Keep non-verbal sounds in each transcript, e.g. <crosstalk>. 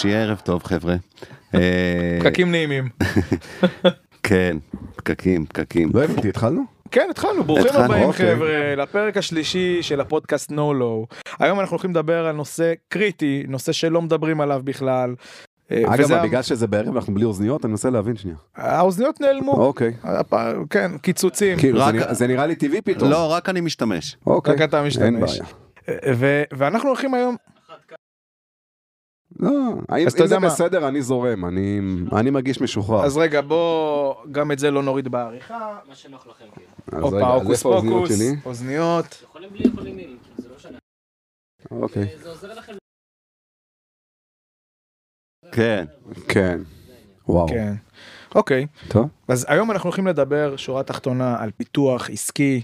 שיהיה ערב טוב חבר'ה. אה, פקקים נעימים. <laughs> כן, פקקים, פקקים. לא הבנתי, התחלנו? כן התחלנו ברוכים הבאים אוקיי. חבר'ה לפרק השלישי של הפודקאסט נו לואו. היום אנחנו הולכים לדבר על נושא קריטי נושא שלא מדברים עליו בכלל. אה, אגב, וזה בגלל שזה בערב אנחנו בלי אוזניות, אני מנסה להבין שנייה. האוזניות נעלמו. אוקיי. כן קיצוצים. כאילו, זה רק- נראה- זה נראה לי טבעי פתאום. לא, רק אני משתמש. אוקיי. רק אתה משתמש. אין בעיה. ו- ואנחנו הולכים היום לא, האם אם זה מה? בסדר, אני זורם, אני אני מרגיש משוחרר. אז רגע בוא גם את זה לא נוריד בעריכה. מה שנוח לכם, כאילו. אז רגע, הופה אז הוקוס איפה האוזניות פוקוס שלי? אוזניות. יכולים בלי יכולים עם, כאילו, זה לא משנה. אוקיי. זה עוזר לכם. כן. כן. וואו. כן. אוקיי. טוב. אז היום אנחנו הולכים לדבר שורה תחתונה על פיתוח עסקי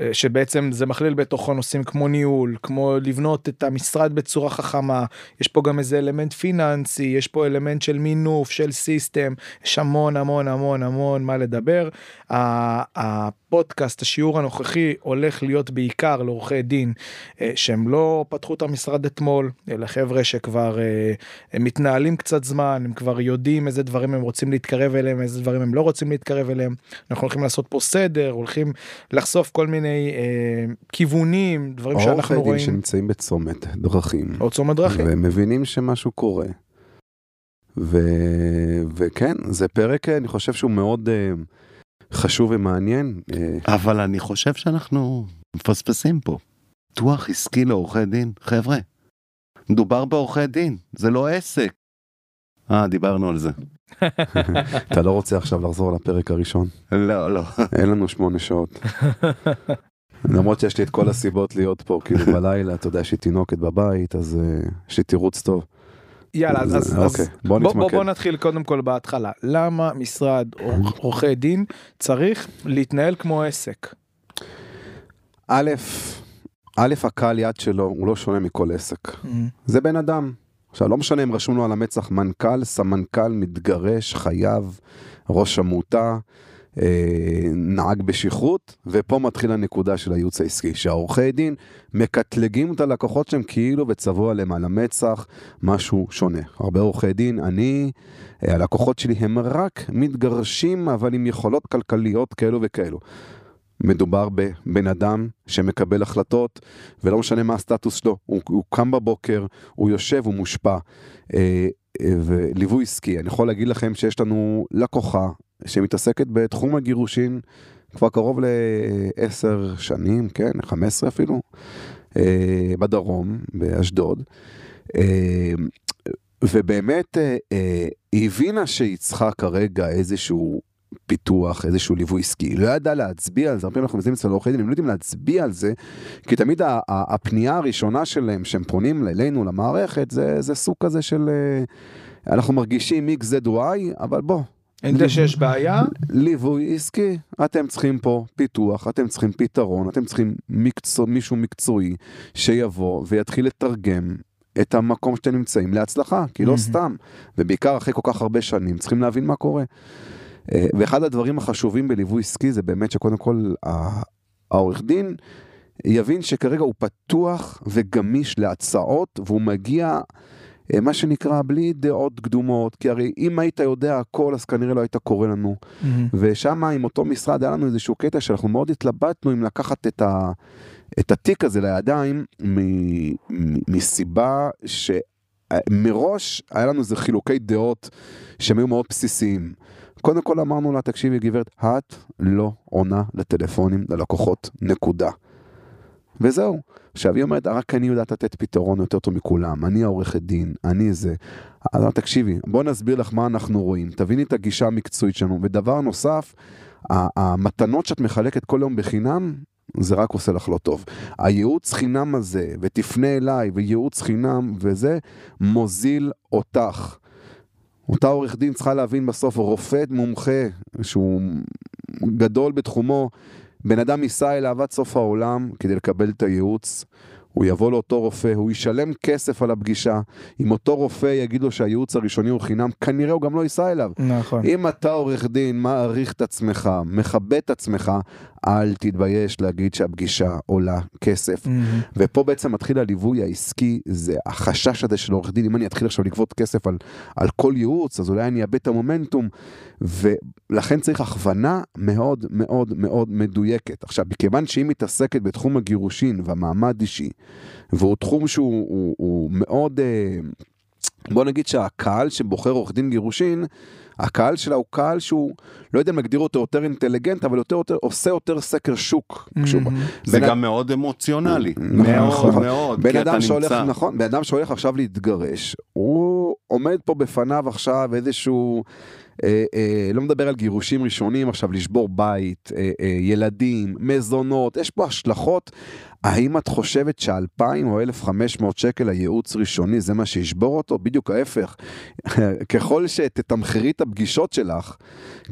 אה, שבעצם זה מכליל בתוכו נושאים כמו ניהול כמו לבנות את המשרד בצורה חכמה יש פה גם איזה אלמנט פיננסי יש פה אלמנט של מינוף של system יש המון המון המון המון מה לדבר. הפודקאסט השיעור הנוכחי הולך להיות בעיקר לעורכי דין אה, שהם לא פתחו את המשרד אתמול אלא חבר'ה שכבר אה, מתנהלים קצת זמן הם כבר יודעים איזה דברים הם רוצים להתקרב אליהם איזה דברים הם לא רוצים להתקרב אליהם אנחנו הולכים לעשות פה סדר הולכים לחשוף כל מיני אה, כיוונים דברים עורכי שאנחנו דין רואים שנמצאים בצומת דרכים, או צומת דרכים והם מבינים שמשהו קורה. ו... וכן, זה פרק, אני חושב שהוא מאוד אה, חשוב ומעניין. אה, אבל אני חושב שאנחנו מפספסים פה. פיתוח עסקי לעורכי דין, חבר'ה. מדובר בעורכי דין, זה לא עסק. אה, דיברנו על זה. אתה לא רוצה עכשיו לחזור לפרק הראשון? לא, לא. אין לנו שמונה שעות. למרות שיש לי את כל הסיבות להיות פה, כאילו בלילה, אתה יודע, יש לי תינוקת בבית, אז אה, יש לי תירוץ טוב. יאללה אז, אז, אוקיי, אז בוא בוא, בוא. בוא נתחיל קודם כל בהתחלה למה משרד עור- עורכי דין צריך להתנהל כמו עסק. א', א', הקהל יד שלו הוא לא שונה מכל עסק. זה בן אדם. עכשיו, לא משנה אם רשום לו על המצח מנכ"ל, סמנכ"ל, מתגרש, חייב, ראש עמותה, אה, נהג בשכרות, ופה מתחיל הנקודה של הייעוץ העסקי, שהעורכי דין מקטלגים את הלקוחות שלהם כאילו וצבוע עליהם על המצח משהו שונה. הרבה עורכי דין, אני, אה, הלקוחות שלי הם רק מתגרשים, אבל עם יכולות כלכליות כאלו וכאלו. מדובר בבן אדם שמקבל החלטות, ולא משנה מה הסטטוס שלו, הוא, הוא קם בבוקר, הוא יושב, הוא מושפע. אה, אה, וליווי עסקי, אני יכול להגיד לכם שיש לנו לקוחה שמתעסקת בתחום הגירושין כבר קרוב לעשר שנים, כן, 15 אפילו, אה, בדרום, באשדוד. אה, ובאמת אה, אה, היא הבינה שהיא צריכה כרגע איזשהו פיתוח, איזשהו ליווי עסקי. לא ידעה להצביע על זה, הרבה פעמים אנחנו מזמינים אצל עורכי דין, הם לא יודעים להצביע על זה, כי תמיד הפנייה הראשונה שלהם, שהם פונים אלינו, למערכת, זה, זה סוג כזה של... אה, אנחנו מרגישים XZY, אבל בוא, אני יודע שיש בעיה ליווי עסקי, אתם צריכים פה פיתוח, אתם צריכים פתרון, אתם צריכים מקצוע, מישהו מקצועי שיבוא ויתחיל לתרגם את המקום שאתם נמצאים להצלחה, כי לא. סתם, ובעיקר אחרי כל כך הרבה שנים צריכים להבין מה קורה. אה, ואחד הדברים החשובים בליווי עסקי זה באמת שקודם כל העורך דין יבין שכרגע הוא פתוח וגמיש להצעות והוא מגיע אה, מה שנקרא בלי דעות קדומות כי הרי אם היית יודע הכל אז כנראה לא היית קורא לנו ושם עם אותו משרד היה לנו איזשהו קטע שאנחנו מאוד התלבטנו אם לקחת את, ה, את התיק הזה לידיים מ, מ, מסיבה שמראש היה לנו איזה חילוקי דעות שהם היו מאוד בסיסיים. קודם כל אמרנו לה, תקשיבי גברת, את לא עונה לטלפונים ללקוחות, נקודה. וזהו. עכשיו היא אומרת, רק אני יודעת לתת פתרון יותר טוב מכולם, אני העורכת דין, אני זה. אז תקשיבי, בוא נסביר לך מה אנחנו רואים, תביני את הגישה המקצועית שלנו. ודבר נוסף, המתנות שאת מחלקת כל יום בחינם, זה רק עושה לך לא טוב. הייעוץ חינם הזה, ותפנה אליי, וייעוץ חינם וזה, מוזיל אותך. אותה עורך דין צריכה להבין בסוף, רופא מומחה, שהוא גדול בתחומו, בן אדם ייסע אליו עד סוף העולם כדי לקבל את הייעוץ. הוא יבוא לאותו רופא, הוא ישלם כסף על הפגישה. אם אותו רופא יגיד לו שהייעוץ הראשוני הוא חינם, כנראה הוא גם לא ייסע אליו. נכון אם אתה עורך דין, מעריך את עצמך, מכבד את עצמך, אל תתבייש להגיד שהפגישה עולה כסף. מהמם. ופה בעצם מתחיל הליווי העסקי, זה החשש הזה של עורך דין, אם אני אתחיל עכשיו לגבות כסף על, על כל ייעוץ, אז אולי אני אאבד את המומנטום, ולכן צריך הכוונה מאוד מאוד מאוד מדויקת. עכשיו, מכיוון שהיא מתעסקת בתחום הגירושין והמעמד אישי, והוא תחום שהוא הוא, הוא מאוד, אה, בוא נגיד שהקהל שבוחר עורך דין גירושין, הקהל שלה הוא קהל שהוא, לא יודע אם נגדיר אותו יותר אינטליגנט, אבל יותר, יותר, עושה יותר סקר שוק. כשהוא- מהמם. זה בן- גם מאוד אמוציונלי. נכון, מאוד נכון. מאוד. בן כי אתה אדם שהולך, נמצא- נכון, בן אדם שהולך עכשיו להתגרש, הוא עומד פה בפניו עכשיו איזשהו, אה, אה, לא מדבר על גירושים ראשונים עכשיו, לשבור בית, אה, אה, ילדים, מזונות, יש פה השלכות. האם את חושבת שאלפיים או אלף חמש מאות שקל הייעוץ ראשוני זה מה שישבור אותו? בדיוק ההפך. <laughs> ככל שתתמחרי את הפגישות שלך,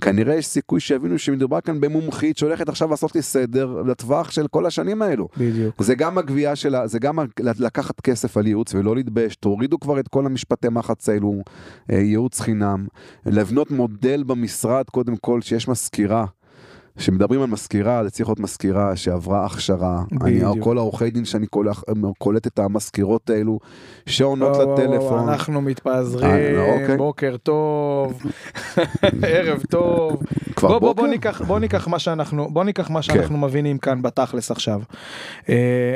כנראה יש סיכוי שיבינו שמדובר כאן במומחית שהולכת עכשיו לעשות לי סדר לטווח של כל השנים האלו. בדיוק. זה גם הגבייה שלה, זה גם לקחת כסף על ייעוץ ולא להתבייש, תורידו כבר את כל המשפטי מחץ האלו, אה, ייעוץ חינם, לבנות מודל במשרד קודם כל שיש מזכירה. כשמדברים על מזכירה, זה צריך להיות מזכירה שעברה הכשרה. אני. כל העורכי דין שאני קולח- קולט את המזכירות האלו, שעונות וואו, לטלפון. וואו, אנחנו מתפזרים, אה, לא, אוקיי. בוקר טוב, <laughs> ערב טוב. כבר בוא, בוא, בוקר? בוא ניקח, בוא ניקח מה שאנחנו, בוא ניקח מה כן. שאנחנו מבינים כאן בתכלס עכשיו. אה,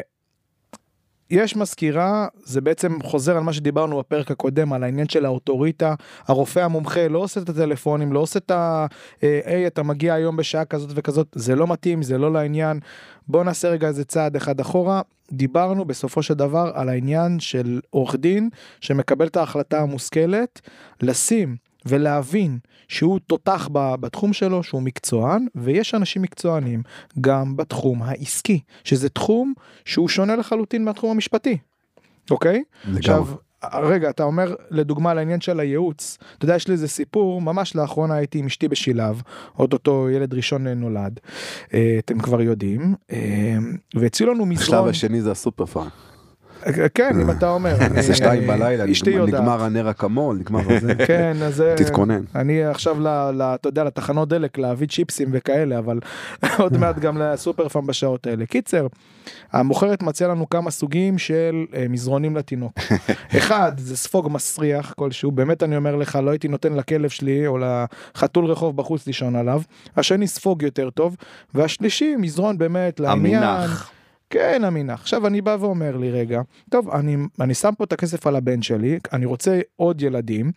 יש מזכירה, זה בעצם חוזר על מה שדיברנו בפרק הקודם, על העניין של האוטוריטה. הרופא המומחה לא עושה את הטלפונים, לא עושה את ה... אה, היי, אתה מגיע היום בשעה כזאת וכזאת, זה לא מתאים, זה לא לעניין. בוא נעשה רגע איזה צעד אחד אחורה. דיברנו בסופו של דבר על העניין של עורך דין שמקבל את ההחלטה המושכלת, לשים ולהבין שהוא תותח בתחום שלו, שהוא מקצוען, ויש אנשים מקצוענים גם בתחום העסקי, שזה תחום שהוא שונה לחלוטין מהתחום המשפטי, אוקיי? עכשיו, רגע, אתה אומר לדוגמה על העניין של הייעוץ, אתה יודע, יש לי איזה סיפור, ממש לאחרונה הייתי עם אשתי בשילב, אוטוטו ילד ראשון נולד, אה, אתם כבר יודעים, אה, והציעו לנו השלב מזרון, השני זה הסופר פארם. כן, אם אתה אומר, <laughs> זה שתיים בלילה, נגמר- הנר אקמול, נגמר <laughs> זה. כן, אז אה, תתכונן. אני עכשיו, אתה יודע, לתחנות דלק להביא צ'יפסים וכאלה, אבל <laughs> עוד מעט גם לסופר פארם בשעות האלה. קיצר, המוכרת מציעה לנו כמה סוגים של אה, מזרונים לתינוק. אחד, זה ספוג מסריח כלשהו, באמת אני אומר לך, לא הייתי נותן לכלב שלי או לחתול רחוב בחוץ לישון עליו. השני, ספוג יותר טוב. והשלישי, מזרון באמת לעניין. המינח. כן, המינח. עכשיו אני בא ואומר לי, רגע, טוב, אני, אני שם פה את הכסף על הבן שלי, אני רוצה עוד ילדים,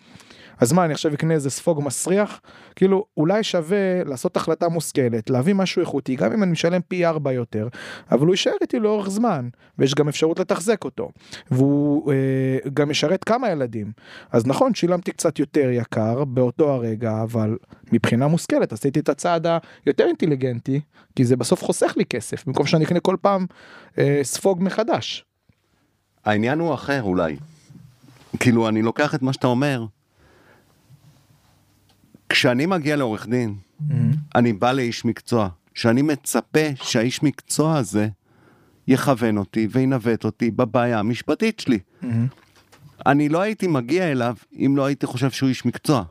אז מה, אני עכשיו אקנה איזה ספוג מסריח? כאילו, אולי שווה לעשות החלטה מושכלת, להביא משהו איכותי, גם אם אני משלם פי ארבע יותר, אבל הוא יישאר איתי לאורך זמן, ויש גם אפשרות לתחזק אותו, והוא אה, גם ישרת כמה ילדים. אז נכון, שילמתי קצת יותר יקר באותו הרגע, אבל מבחינה מושכלת עשיתי את הצעד היותר אינטליגנטי, כי זה בסוף חוסך לי כסף, במקום שאני אקנה כל פעם אה, ספוג מחדש. העניין הוא אחר אולי. כאילו, אני לוקח את מה שאתה אומר. כשאני מגיע לעורך דין, אני בא לאיש מקצוע, שאני מצפה שהאיש מקצוע הזה יכוון אותי וינווט אותי בבעיה המשפטית שלי. אני לא הייתי מגיע אליו אם לא הייתי חושב שהוא איש מקצוע.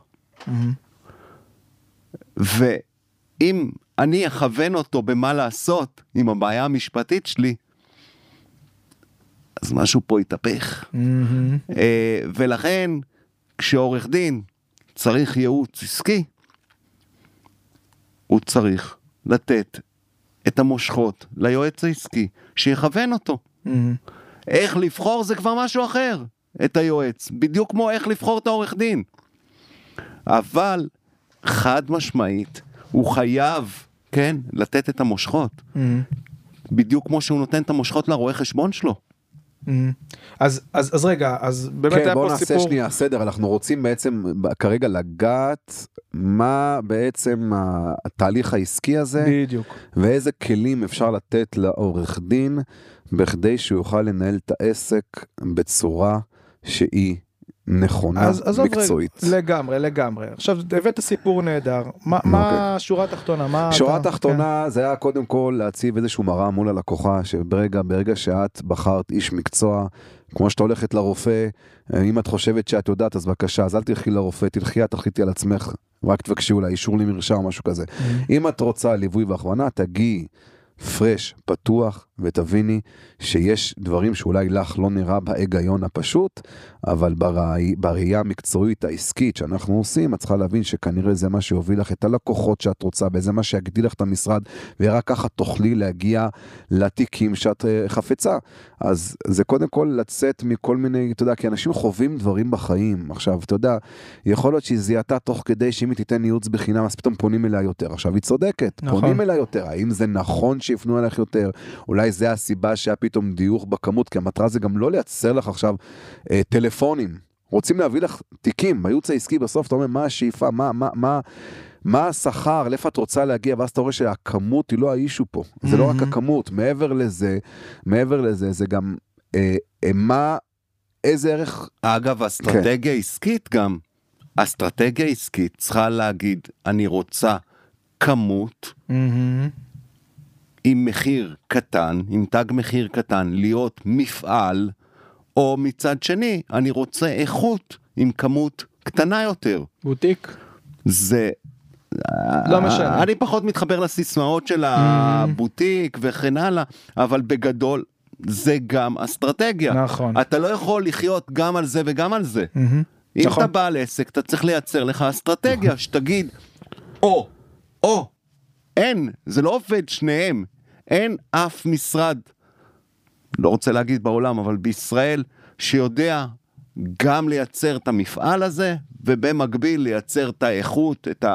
ואם אני אכוון אותו במה לעשות עם הבעיה המשפטית שלי, אז משהו פה יתהפך. אה, ולכן, כשעורך דין צריך ייעוץ עסקי, הוא צריך לתת את המושכות ליועץ העסקי שיכוון אותו. איך לבחור זה כבר משהו אחר, את היועץ, בדיוק כמו איך לבחור את העורך דין. אבל חד משמעית, הוא חייב, כן, לתת את המושכות. בדיוק כמו שהוא נותן את המושכות לרואה חשבון שלו. אז אז אז רגע אז באמת כן, היה בוא פה נעשה סיפור שנייה סדר, אנחנו רוצים בעצם כרגע לגעת מה בעצם התהליך העסקי הזה, בדיוק. ואיזה כלים אפשר לתת לעורך דין בכדי שהוא יוכל לנהל את העסק בצורה שהיא נכונה, אז עזוב מקצועית. רגע, לגמרי לגמרי עכשיו הבאת סיפור נהדר מה מה השורה התחתונה מה אוקיי. שורה אתה- תחתונה זה היה קודם כל להציב איזשהו מראה מול הלקוחה שברגע ברגע שאת בחרת איש מקצוע כמו שאתה הולכת לרופא אם את חושבת שאת יודעת אז בבקשה אז אל תלכי לרופא תלכי את תחליטי על עצמך רק תבקשי אולי אישור למרשם או משהו כזה. אם את רוצה ליווי והכוונה, תגיעי פרש, פתוח, ותביני שיש דברים שאולי לך לא נראה בהיגיון הפשוט, אבל בראי, בראייה המקצועית העסקית שאנחנו עושים, את צריכה להבין שכנראה זה מה שיוביל לך את הלקוחות שאת רוצה, וזה מה שיגדיל לך את המשרד, ורק ככה תוכלי להגיע לתיקים שאת אה, חפצה. אז זה קודם כל לצאת מכל מיני, אתה יודע, כי אנשים חווים דברים בחיים. עכשיו, אתה יודע, יכול להיות שהיא זיהתה תוך כדי שאם היא תיתן ייעוץ בחינם, אז פתאום פונים אליה יותר. עכשיו, היא צודקת, נכון. פונים אליה יותר. האם זה נכון שיפנו אליך יותר? אולי זה הסיבה שהיה פתאום דיוך בכמות, כי המטרה זה גם לא לייצר לך עכשיו אה, טלפונים. רוצים להביא לך תיקים, בייעוץ העסקי בסוף אתה אומר מה השאיפה, מה, מה, מה, מה השכר, לאיפה את רוצה להגיע, ואז אתה רואה שהכמות היא לא האישו פה. זה לא רק מהמם. הכמות, מעבר לזה, מעבר לזה, זה גם אה, אה, מה, איזה ערך, אגב, אסטרטגיה עסקית גם, אסטרטגיה עסקית צריכה להגיד, אני רוצה כמות מהמם. עם מחיר קטן, עם תג מחיר קטן, להיות מפעל, או מצד שני, אני רוצה איכות עם כמות קטנה יותר. בוטיק. זה... לא משנה. אני פחות מתחבר לסיסמאות של הבוטיק וכן הלאה, אבל בגדול זה גם אסטרטגיה. נכון. אתה לא יכול לחיות גם על זה וגם על זה. מהמם. אם נכון. אתה בעל עסק, אתה צריך לייצר לך אסטרטגיה שתגיד, או, או, אין, זה לא עובד שניהם. אין אף משרד, לא רוצה להגיד בעולם, אבל בישראל, שיודע גם לייצר את המפעל הזה, ובמקביל לייצר את האיכות, את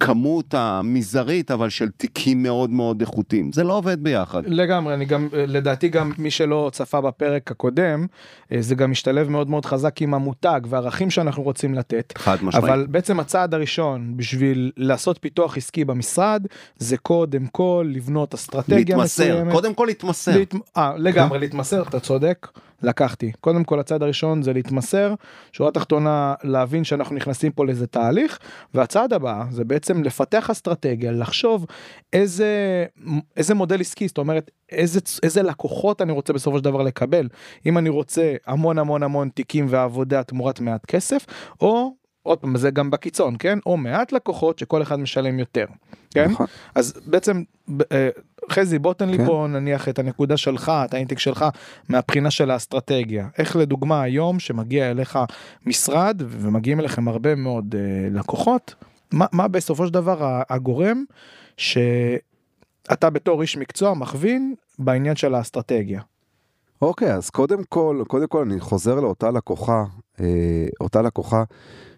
הכמות המזערית, אבל של תיקים מאוד מאוד איכותיים. זה לא עובד ביחד. לגמרי, אני גם, לדעתי גם מי שלא צפה בפרק הקודם, אה, זה גם משתלב מאוד מאוד חזק עם המותג והערכים שאנחנו רוצים לתת. חד משמעית. אבל בעצם הצעד הראשון בשביל לעשות פיתוח עסקי במשרד, זה קודם כל לבנות אסטרטגיה להתמסר, מסוימת. קודם כל להתמסר. להת... אה, לגמרי, להתמסר, אתה צודק, לקחתי. קודם כל הצעד הראשון זה להתמסר, שורה תחתונה להבין שאנחנו נכנסים פה לאיזה תהליך, והצעד הבא זה בעצם לפתח אסטרטגיה, לחשוב איזה, איזה מודל עסקי, זאת אומרת, איזה, איזה לקוחות אני רוצה בסופו של דבר לקבל. אם אני רוצה המון המון המון תיקים ועבודה תמורת מעט כסף, או עוד פעם זה גם בקיצון כן או מעט לקוחות שכל אחד משלם יותר כן נכון. אז בעצם אה, חזי בוא תן לי כן. פה נניח את הנקודה שלך את האינטק שלך מהבחינה של האסטרטגיה איך לדוגמה היום שמגיע אליך משרד ומגיעים אליכם הרבה מאוד אה, לקוחות מה, מה בסופו של דבר הגורם שאתה בתור איש מקצוע מכווין בעניין של האסטרטגיה. אוקיי, אז קודם כל, קודם כל אני חוזר לאותה לקוחה, אותה לקוחה,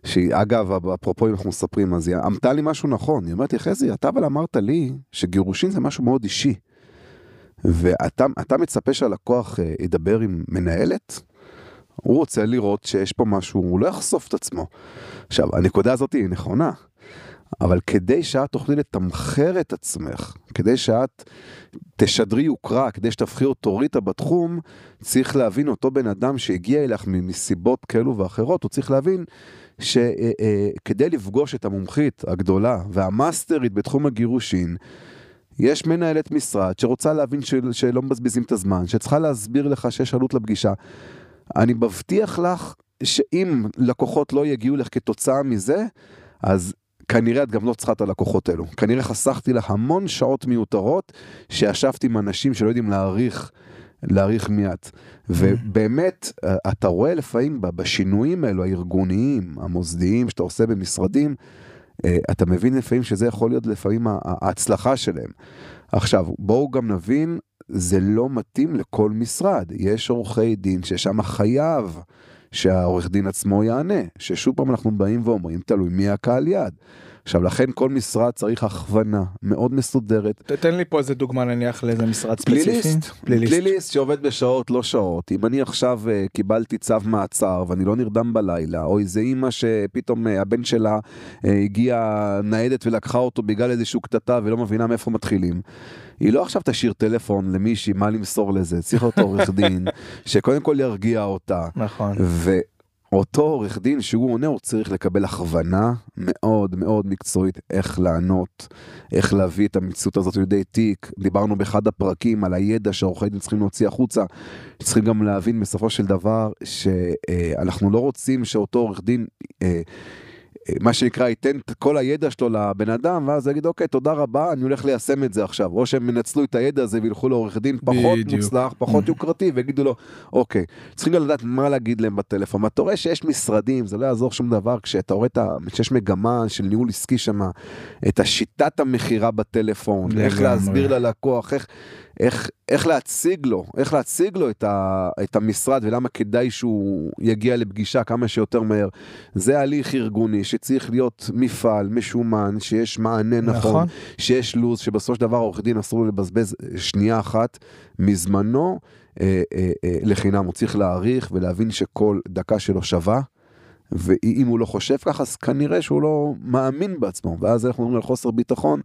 שהיא, אגב, אפרופו אם אנחנו מספרים, אז היא אמתה לי משהו נכון, היא אומרת לי, חזי, אתה אבל אמרת לי שגירושין זה משהו מאוד אישי, ואתה אתה מצפה שהלקוח אה, ידבר עם מנהלת? הוא רוצה לראות שיש פה משהו, הוא לא יחשוף את עצמו. עכשיו, הנקודה הזאת היא נכונה, אבל כדי שאת תוכלי לתמחר את עצמך, כדי שאת תשדרי יוקרה, כדי שתהפכי אוטוריטה בתחום, צריך להבין אותו בן אדם שהגיע אלייך מסיבות כאלו ואחרות, הוא צריך להבין שכדי לפגוש את המומחית הגדולה והמאסטרית בתחום הגירושין, יש מנהלת משרד שרוצה להבין של, שלא מבזבזים את הזמן, שצריכה להסביר לך שיש עלות לפגישה. אני מבטיח לך שאם לקוחות לא יגיעו לך כתוצאה מזה, אז כנראה את גם לא צריכה את הלקוחות האלו. כנראה חסכתי לך המון שעות מיותרות שישבתי עם אנשים שלא יודעים להעריך, להעריך מיד. ובאמת, אה, אתה רואה לפעמים בשינויים האלו, הארגוניים, המוסדיים, שאתה עושה במשרדים, אה, אתה מבין לפעמים שזה יכול להיות לפעמים ההצלחה שלהם. עכשיו, בואו גם נבין, זה לא מתאים לכל משרד. יש עורכי דין ששם חייב שהעורך דין עצמו יענה, ששוב פעם אנחנו באים ואומרים, תלוי מי הקהל יעד. עכשיו, לכן כל משרד צריך הכוונה מאוד מסודרת. תתן לי פה איזה דוגמה נניח לאיזה משרד ספציפי. פליליסט, פליליסט שעובד בשעות לא שעות. אם אני עכשיו uh, קיבלתי צו מעצר ואני לא נרדם בלילה, או איזה אימא שפתאום uh, הבן שלה uh, הגיע ניידת ולקחה אותו בגלל איזשהו קטטה ולא מבינה מאיפה מתחילים. היא לא עכשיו תשאיר טלפון למישהי מה למסור לזה, צריך להיות עורך דין <laughs> שקודם כל ירגיע אותה. נכון. ואותו עורך דין שהוא עונה הוא צריך לקבל הכוונה מאוד מאוד מקצועית איך לענות, איך להביא את המציאות הזאת לידי תיק. דיברנו באחד הפרקים על הידע שעורכי דין צריכים להוציא החוצה. צריכים גם להבין בסופו של דבר שאנחנו לא רוצים שאותו עורך דין אה, מה שנקרא ייתן את כל הידע שלו לבן אדם ואז יגיד אוקיי תודה רבה אני הולך ליישם את זה עכשיו או שהם ינצלו את הידע הזה וילכו לעורך דין פחות בדיוק. מוצלח פחות <laughs> יוקרתי ויגידו לו אוקיי צריכים גם לדעת מה להגיד להם בטלפון אתה רואה שיש משרדים זה לא יעזור שום דבר כשאתה רואה שיש מגמה של ניהול עסקי שם את השיטת המכירה בטלפון איך. להסביר ללקוח איך איך, איך להציג לו, איך להציג לו את, ה, את המשרד ולמה כדאי שהוא יגיע לפגישה כמה שיותר מהר. זה הליך ארגוני שצריך להיות מפעל משומן, שיש מענה נכון, נכון. שיש לו"ז, שבסופו של דבר עורך דין אסור לבזבז שנייה אחת מזמנו אה, אה, אה, לחינם, הוא צריך להעריך ולהבין שכל דקה שלו שווה. ואם הוא לא חושב ככה, אז כנראה שהוא לא מאמין בעצמו, ואז אנחנו מדברים על חוסר ביטחון.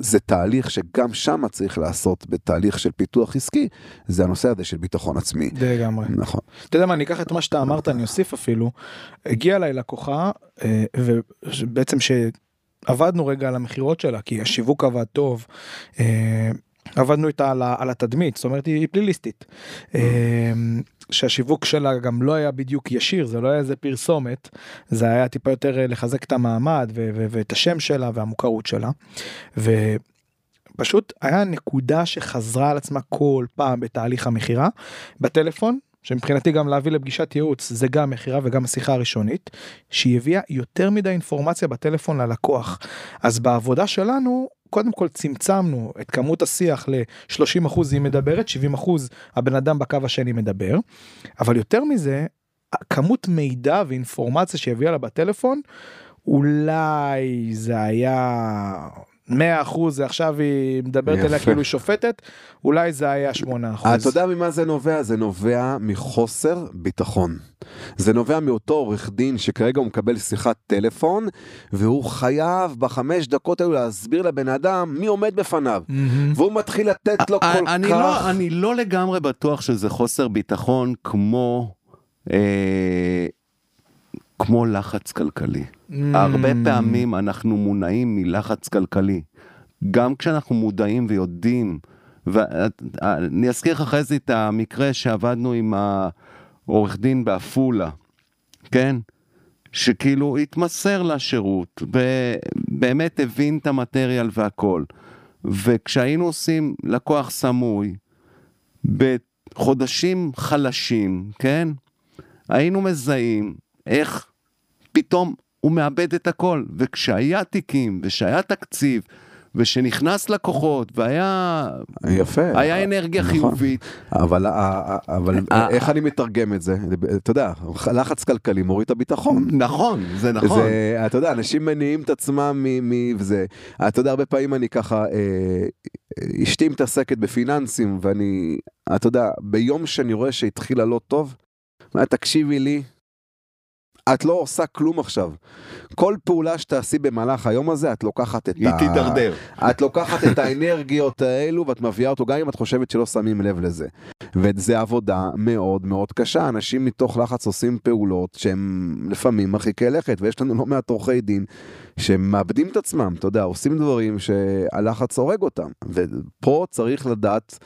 זה תהליך שגם שם צריך לעשות בתהליך של פיתוח עסקי, זה הנושא הזה של ביטחון עצמי. לגמרי. נכון. אתה יודע מה, אני אקח את מה שאתה אמרת, אני אוסיף אפילו. הגיעה אליי לקוחה, אה, ובעצם שעבדנו רגע על המכירות שלה, כי השיווק עבד טוב. עבדנו איתה על, על התדמית, זאת אומרת היא פליליסטית. אה, שהשיווק שלה גם לא היה בדיוק ישיר, זה לא היה איזה פרסומת, זה היה טיפה יותר אה, לחזק את המעמד ואת השם שלה והמוכרות שלה. ופשוט היה נקודה שחזרה על עצמה כל פעם בתהליך המכירה בטלפון שמבחינתי גם להביא לפגישת ייעוץ זה גם מכירה וגם השיחה הראשונית שהיא הביאה יותר מדי אינפורמציה בטלפון ללקוח. אז בעבודה שלנו קודם כל צמצמנו את כמות השיח ל-30 אחוז היא מדברת 70 אחוז הבן אדם בקו השני מדבר. אבל יותר מזה כמות מידע ואינפורמציה שהביאה לה בטלפון אולי זה היה 100 אחוז זה עכשיו היא מדברת אליה. כאילו היא שופטת אולי זה היה 8 אחוז. אתה יודע ממה זה נובע? זה נובע מחוסר ביטחון. זה נובע מאותו עורך דין שכרגע הוא מקבל שיחת טלפון, והוא חייב בחמש דקות האלו להסביר לבן אדם מי עומד בפניו. מהמם. והוא מתחיל לתת לו כל אני כך... לא, אני לא לגמרי בטוח שזה חוסר ביטחון כמו, אה, כמו לחץ כלכלי. הרבה פעמים אנחנו מונעים מלחץ כלכלי. גם כשאנחנו מודעים ויודעים, ואני אזכיר לך אחרי זה את המקרה שעבדנו עם העורך דין בעפולה, כן? שכאילו התמסר לשירות, ובאמת הבין את המטריאל והכל. וכשהיינו עושים לקוח סמוי, בחודשים חלשים, כן? היינו מזהים איך פתאום הוא מאבד את הכל, וכשהיה תיקים, ושהיה תקציב, ושנכנס לקוחות, והיה יפה. היה אנרגיה נכון. חיובית, אבל, אבל איך אני מתרגם את זה? אתה יודע, לחץ כלכלי מוריד את הביטחון. נכון, זה נכון. זה, אתה יודע, אנשים מניעים את עצמם מזה. אתה יודע, הרבה פעמים אני ככה, אה, אשתי מתעסקת בפיננסים, ואני, אתה יודע, ביום שאני רואה שהתחילה לא טוב, תקשיבי לי, את לא עושה כלום עכשיו. כל פעולה שתעשי במהלך היום הזה, את לוקחת את היא תידרדר. את לוקחת את האנרגיות האלו ואת מביאה אותו גם אם את חושבת שלא שמים לב לזה. וזה עבודה מאוד מאוד קשה, אנשים מתוך לחץ עושים פעולות שהם לפעמים מרחיקי לכת, ויש לנו לא מעט עורכי דין שמאבדים את עצמם, אתה יודע, עושים דברים שהלחץ הורג אותם, ופה צריך לדעת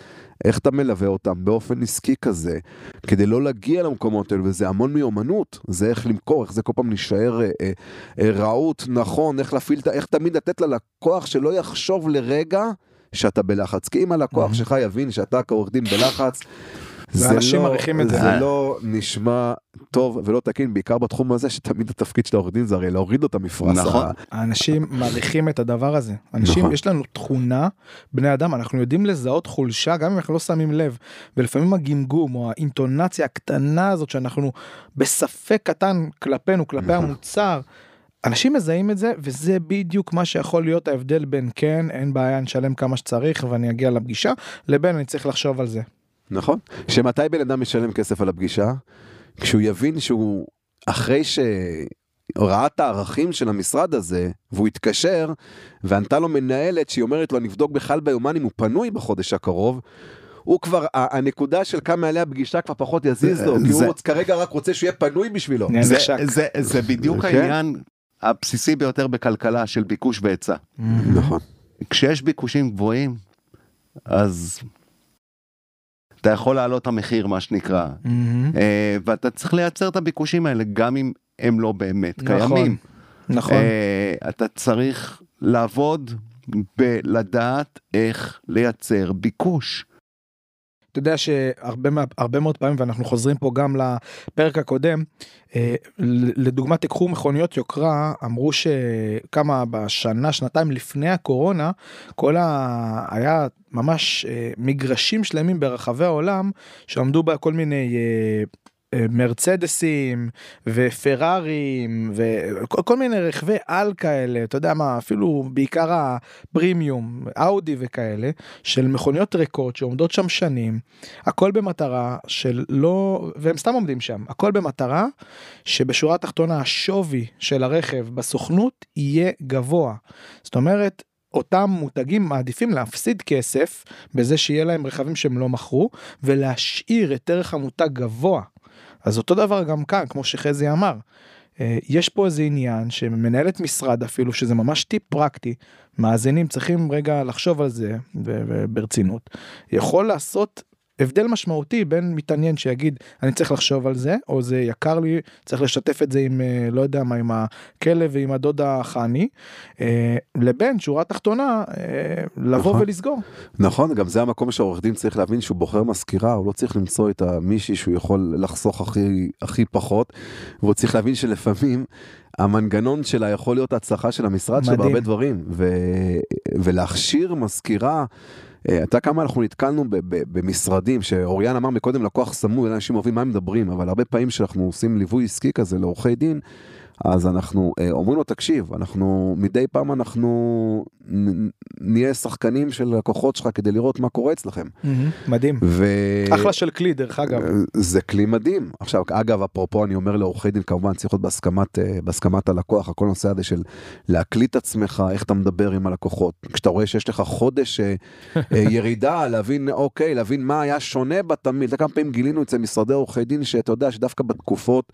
איך אתה מלווה אותם באופן עסקי כזה, כדי לא להגיע למקומות האלו, וזה המון מיומנות, זה איך למכור, איך זה כל פעם להישאר אה, אה, אה, רהוט, נכון, איך להפעיל, איך תמיד לתת ללקוח שלא יחשוב לרגע שאתה בלחץ, כי אם הלקוח. שלך יבין שאתה כעורך דין בלחץ, ואנשים לא, מעריכים את זה. זה לא נשמע טוב ולא תקין, בעיקר בתחום הזה שתמיד התפקיד של העורך דין זה הרי להוריד לו את המפרש. נכון. האנשים מעריכים את הדבר הזה. אנשים, נכון. יש לנו תכונה, בני אדם, אנחנו יודעים לזהות חולשה גם אם אנחנו לא שמים לב. ולפעמים הגמגום או האינטונציה הקטנה הזאת שאנחנו בספק קטן כלפינו, כלפי נכון. המוצר. אנשים מזהים את זה וזה בדיוק מה שיכול להיות ההבדל בין כן אין בעיה נשלם כמה שצריך ואני אגיע לפגישה לבין אני צריך לחשוב על זה. נכון. שמתי בן אדם משלם כסף על הפגישה? כשהוא יבין שהוא, אחרי שראה את הערכים של המשרד הזה, והוא התקשר, וענתה לו מנהלת שהיא אומרת לו, נבדוק בכלל ביומן אם הוא פנוי בחודש הקרוב, הוא כבר, הנקודה של כמה עליה פגישה כבר פחות יזיז לו, כי הוא כרגע רק רוצה שהוא יהיה פנוי בשבילו. זה בדיוק כן. העניין הבסיסי ביותר בכלכלה של ביקוש והיצע. נכון. כשיש ביקושים גבוהים, אז אתה יכול להעלות את המחיר, מה שנקרא. אה, ואתה צריך לייצר את הביקושים האלה, גם אם הם לא באמת נכון. קיימים. נכון. אה, אתה צריך לעבוד בלדעת איך לייצר ביקוש. אתה יודע שהרבה מאוד פעמים ואנחנו חוזרים פה גם לפרק הקודם אה, לדוגמה תיקחו מכוניות יוקרה אמרו שכמה בשנה שנתיים לפני הקורונה כל ה... היה ממש אה, מגרשים שלמים ברחבי העולם שעמדו בה כל מיני. מרצדסים ופרארים וכל כל מיני רכבי על כאלה אתה יודע מה אפילו בעיקר הפרימיום אאודי וכאלה של מכוניות ריקות שעומדות שם שנים הכל במטרה של לא והם סתם עומדים שם הכל במטרה שבשורה התחתונה השווי של הרכב בסוכנות יהיה גבוה זאת אומרת. אותם מותגים מעדיפים להפסיד כסף בזה שיהיה להם רכבים שהם לא מכרו ולהשאיר את ערך המותג גבוה. אז אותו דבר גם כאן כמו שחזי אמר. אה, יש פה איזה עניין שמנהלת משרד אפילו שזה ממש טיפ פרקטי מאזינים צריכים רגע לחשוב על זה וברצינות יכול לעשות הבדל משמעותי בין מתעניין שיגיד אני צריך לחשוב על זה או זה יקר לי צריך לשתף את זה עם אה, לא יודע מה עם הכלב ועם הדוד החני אה, לבין שורה תחתונה אה, לבוא נכון. ולסגור. נכון, גם זה המקום שהעורך דין צריך להבין שהוא בוחר מזכירה, הוא לא צריך למצוא את המישהי שהוא יכול לחסוך הכי, הכי פחות, והוא צריך להבין שלפעמים המנגנון שלה יכול להיות ההצלחה של המשרד שלו מדהים. בהרבה דברים, ו, ולהכשיר מזכירה. אה, אתה כמה אנחנו נתקלנו במשרדים שאוריאן אמר מקודם לקוח סמוי אנשים אוהבים מה הם מדברים אבל הרבה פעמים שאנחנו עושים ליווי עסקי כזה לעורכי דין אז אנחנו אה, אומרים לו תקשיב אנחנו מדי פעם אנחנו נהיה שחקנים של לקוחות שלך כדי לראות מה קורה אצלכם. מדהים. ו... אחלה של כלי דרך אגב. זה כלי מדהים. עכשיו, אגב, אפרופו, אני אומר לעורכי דין, כמובן צריך להיות בהסכמת, אה, בהסכמת הלקוח, הכל נושא הזה של להקליט עצמך, איך אתה מדבר עם הלקוחות. כשאתה רואה שיש לך חודש אה, אה, <laughs> ירידה, להבין, אוקיי, להבין מה היה שונה בתמיד. אתה כמה פעמים גילינו אצל משרדי עורכי דין, שאתה יודע שדווקא בתקופות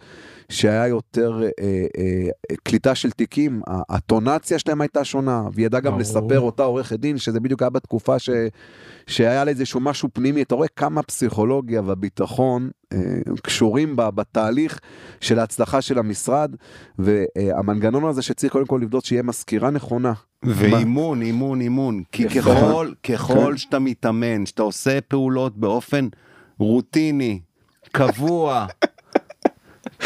שהיה יותר אה, אה, קליטה של תיקים, הטונציה שלהם הייתה שונה, והיא ידעה גם. לספר אותה עורכת דין, שזה בדיוק היה בתקופה ש... שהיה לה איזשהו משהו פנימי, אתה רואה כמה הפסיכולוגיה והביטחון אה, קשורים ב- בתהליך של ההצלחה של המשרד, והמנגנון הזה שצריך קודם כל לבדוק שיהיה מזכירה נכונה. ואימון, אימון, אימון. כי. ככל, ככל כן. שאתה מתאמן, שאתה עושה פעולות באופן רוטיני, קבוע, <laughs>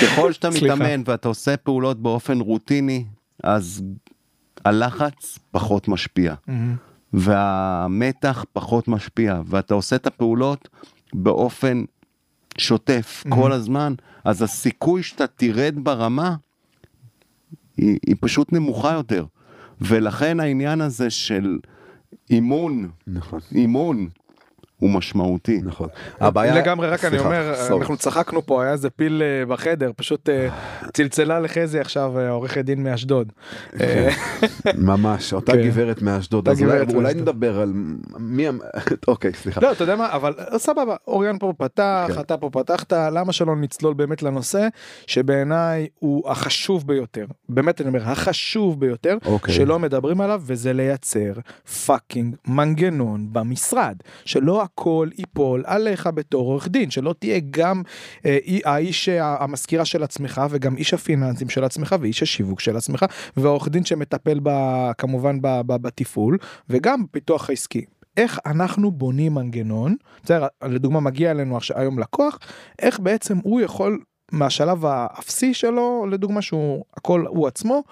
ככל שאתה. מתאמן ואתה עושה פעולות באופן רוטיני, אז הלחץ פחות משפיע. מהמם. והמתח פחות משפיע, ואתה עושה את הפעולות באופן שוטף Mhm. כל הזמן, אז הסיכוי שאתה תרד ברמה היא, היא פשוט נמוכה יותר. ולכן העניין הזה של אימון, נכון. אימון, הוא משמעותי. נכון. הבעיה... לגמרי רק אני סליחה, אומר סורי. אנחנו צחקנו פה היה איזה פיל אה, בחדר פשוט אה, צלצלה לחזי עכשיו אה, עורכת דין מאשדוד. אה, <laughs> ממש, אותה כן. גברת מאשדוד, אז אולי- גברת אולי מאשדוד. נדבר על מי... <laughs> אוקיי, סליחה. לא אתה יודע מה אבל סבבה אוריאן פה פתח כן. אתה פה פתחת למה שלא נצלול באמת לנושא שבעיניי הוא החשוב ביותר באמת אני אומר החשוב ביותר אוקיי. שלא מדברים עליו וזה לייצר fucking מנגנון במשרד שלא הכל ייפול עליך בתור עורך דין שלא תהיה גם אה, אי- האיש המזכירה של עצמך וגם איש הפיננסים של עצמך ואיש השיווק של עצמך והעורך דין שמטפל ב, כמובן ב, ב, בתפעול וגם פיתוח העסקי. איך אנחנו בונים מנגנון, בסדר, לדוגמה מגיע אלינו היום לקוח, איך בעצם הוא יכול מהשלב האפסי שלו, לדוגמה שהוא הכל הוא עצמו,